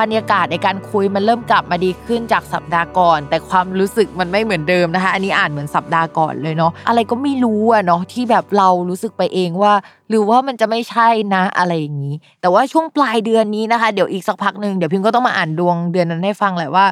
บรรยากาศในการคุยมันเริ่มกลับมาดีขึ้นจากสัปดาห์ก่อน แต่ความรู้สึกมันไม่เหมือนเดิมนะคะ อันนี้อ่านเหมือนสัปดาห์ก่อนเลยเนาะอะไรก็ไม่รู้อะเนาะที่แบบเรารู้สึกไปเองว่า หรือว่ามันจะไม่ใช่นะอะไรอย่างนี้ แต่ว่าช่วงปลายเดือนนี้นะคะ เดี๋ยวอีกสักพักหนึ่งเดี๋ยวพิมก็ต้องมาอ่านดวงเดือนนั้นให้ฟังแหละว่า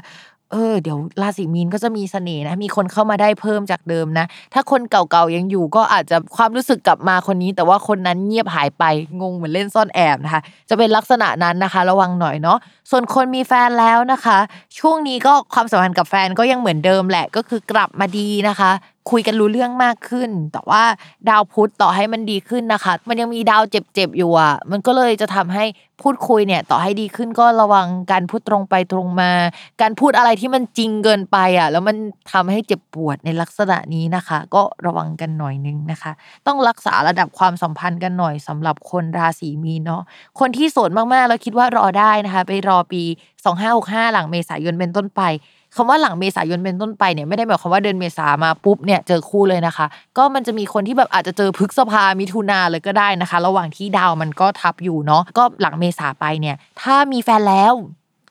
เออเดี๋ยวราศีมีนก็จะมีเสน่ห์นะมีคนเข้ามาได้เพิ่มจากเดิมนะ ถ้าคนเก่าๆยังอยู่ก็อาจจะความรู้สึกกลับมาคนนี้ แต่ว่าคนนั้นเงียบหายไปงงเหมือนเล่นซ่อนแอบนะคะ จะเป็นลักษณะนั้นนะคะ ระวังหน่อยเนาะส่วนคนมีแฟนแล้วนะคะ ช่วงนี้ก็ความสัมพันธ์กับแฟนก็ยังเหมือนเดิมแหละก็คือกลับมาดีนะคะ คุยกันรู้เรื่องมากขึ้น แต่ว่าดาวพุธต่อให้มันดีขึ้นนะคะ มันยังมีดาวเจ็บๆอยู่อะ มันก็เลยจะทำให้พูดคุยเนี่ย ต่อให้ดีขึ้นก็ระวังการพูดตรงไปตรงมา การพูดอะไรที่มันจริงเกินไปอะ แล้วมันทำให้เจ็บปวดในลักษณะนี้นะคะ ก็ระวังกันหน่อยนึงนะคะ ต้องรักษาระดับความสัมพันธ์กันหน่อยสำหรับคนราศีมีนเนาะ คนที่โสดมากๆแล้วคิดว่ารอได้นะคะ ไปรอปี 2565 หลังเมษายนเป็นต้นไป คำว่าหลังเมษายนเป็นต้นไปเนี่ยไม่ได้หมายความว่าเดือนเมษามาปุ๊บเนี่ยเจอคู่เลยนะคะ ก็มันจะมีคนที่แบบอาจจะเจอพฤษภามิถุนาเลยก็ได้นะคะ ระหว่างที่ดาวมันก็ทับอยู่เนาะก็หลังเมษาไปเนี่ยถ้ามีแฟนแล้ว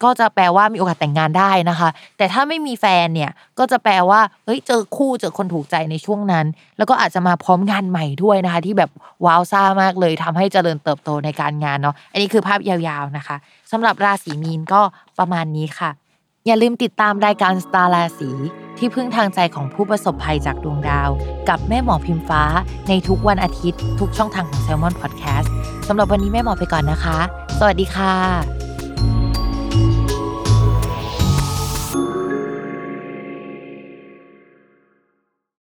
ก็จะแปลว่ามีโอกาสแต่งงานได้นะคะ แต่ถ้าไม่มีแฟนเนี่ยก็จะแปลว่าเฮ้ยเจอคู่เจอคนถูกใจในช่วงนั้น แล้วก็อาจจะมาพร้อมงานใหม่ด้วยนะคะ ที่แบบว้าวซ่ามากเลยทำให้เจริญเติบโตในการงานเนาะอันนี้คือภาพยาวๆนะคะสำหรับราศีมีนก็ประมาณนี้ค่ะ อย่าลืมติดตามรายการสตาร์ราศีที่พึ่งทางใจของผู้ประสบภัยจากดวงดาว กับแม่หมอพิมฟ้า ในทุกวันอาทิตย์ ทุกช่องทางของ s ซ l m o n Podcast สำหรับวันนี้แม่หมอไปก่อนนะคะ สวัสดีค่ะ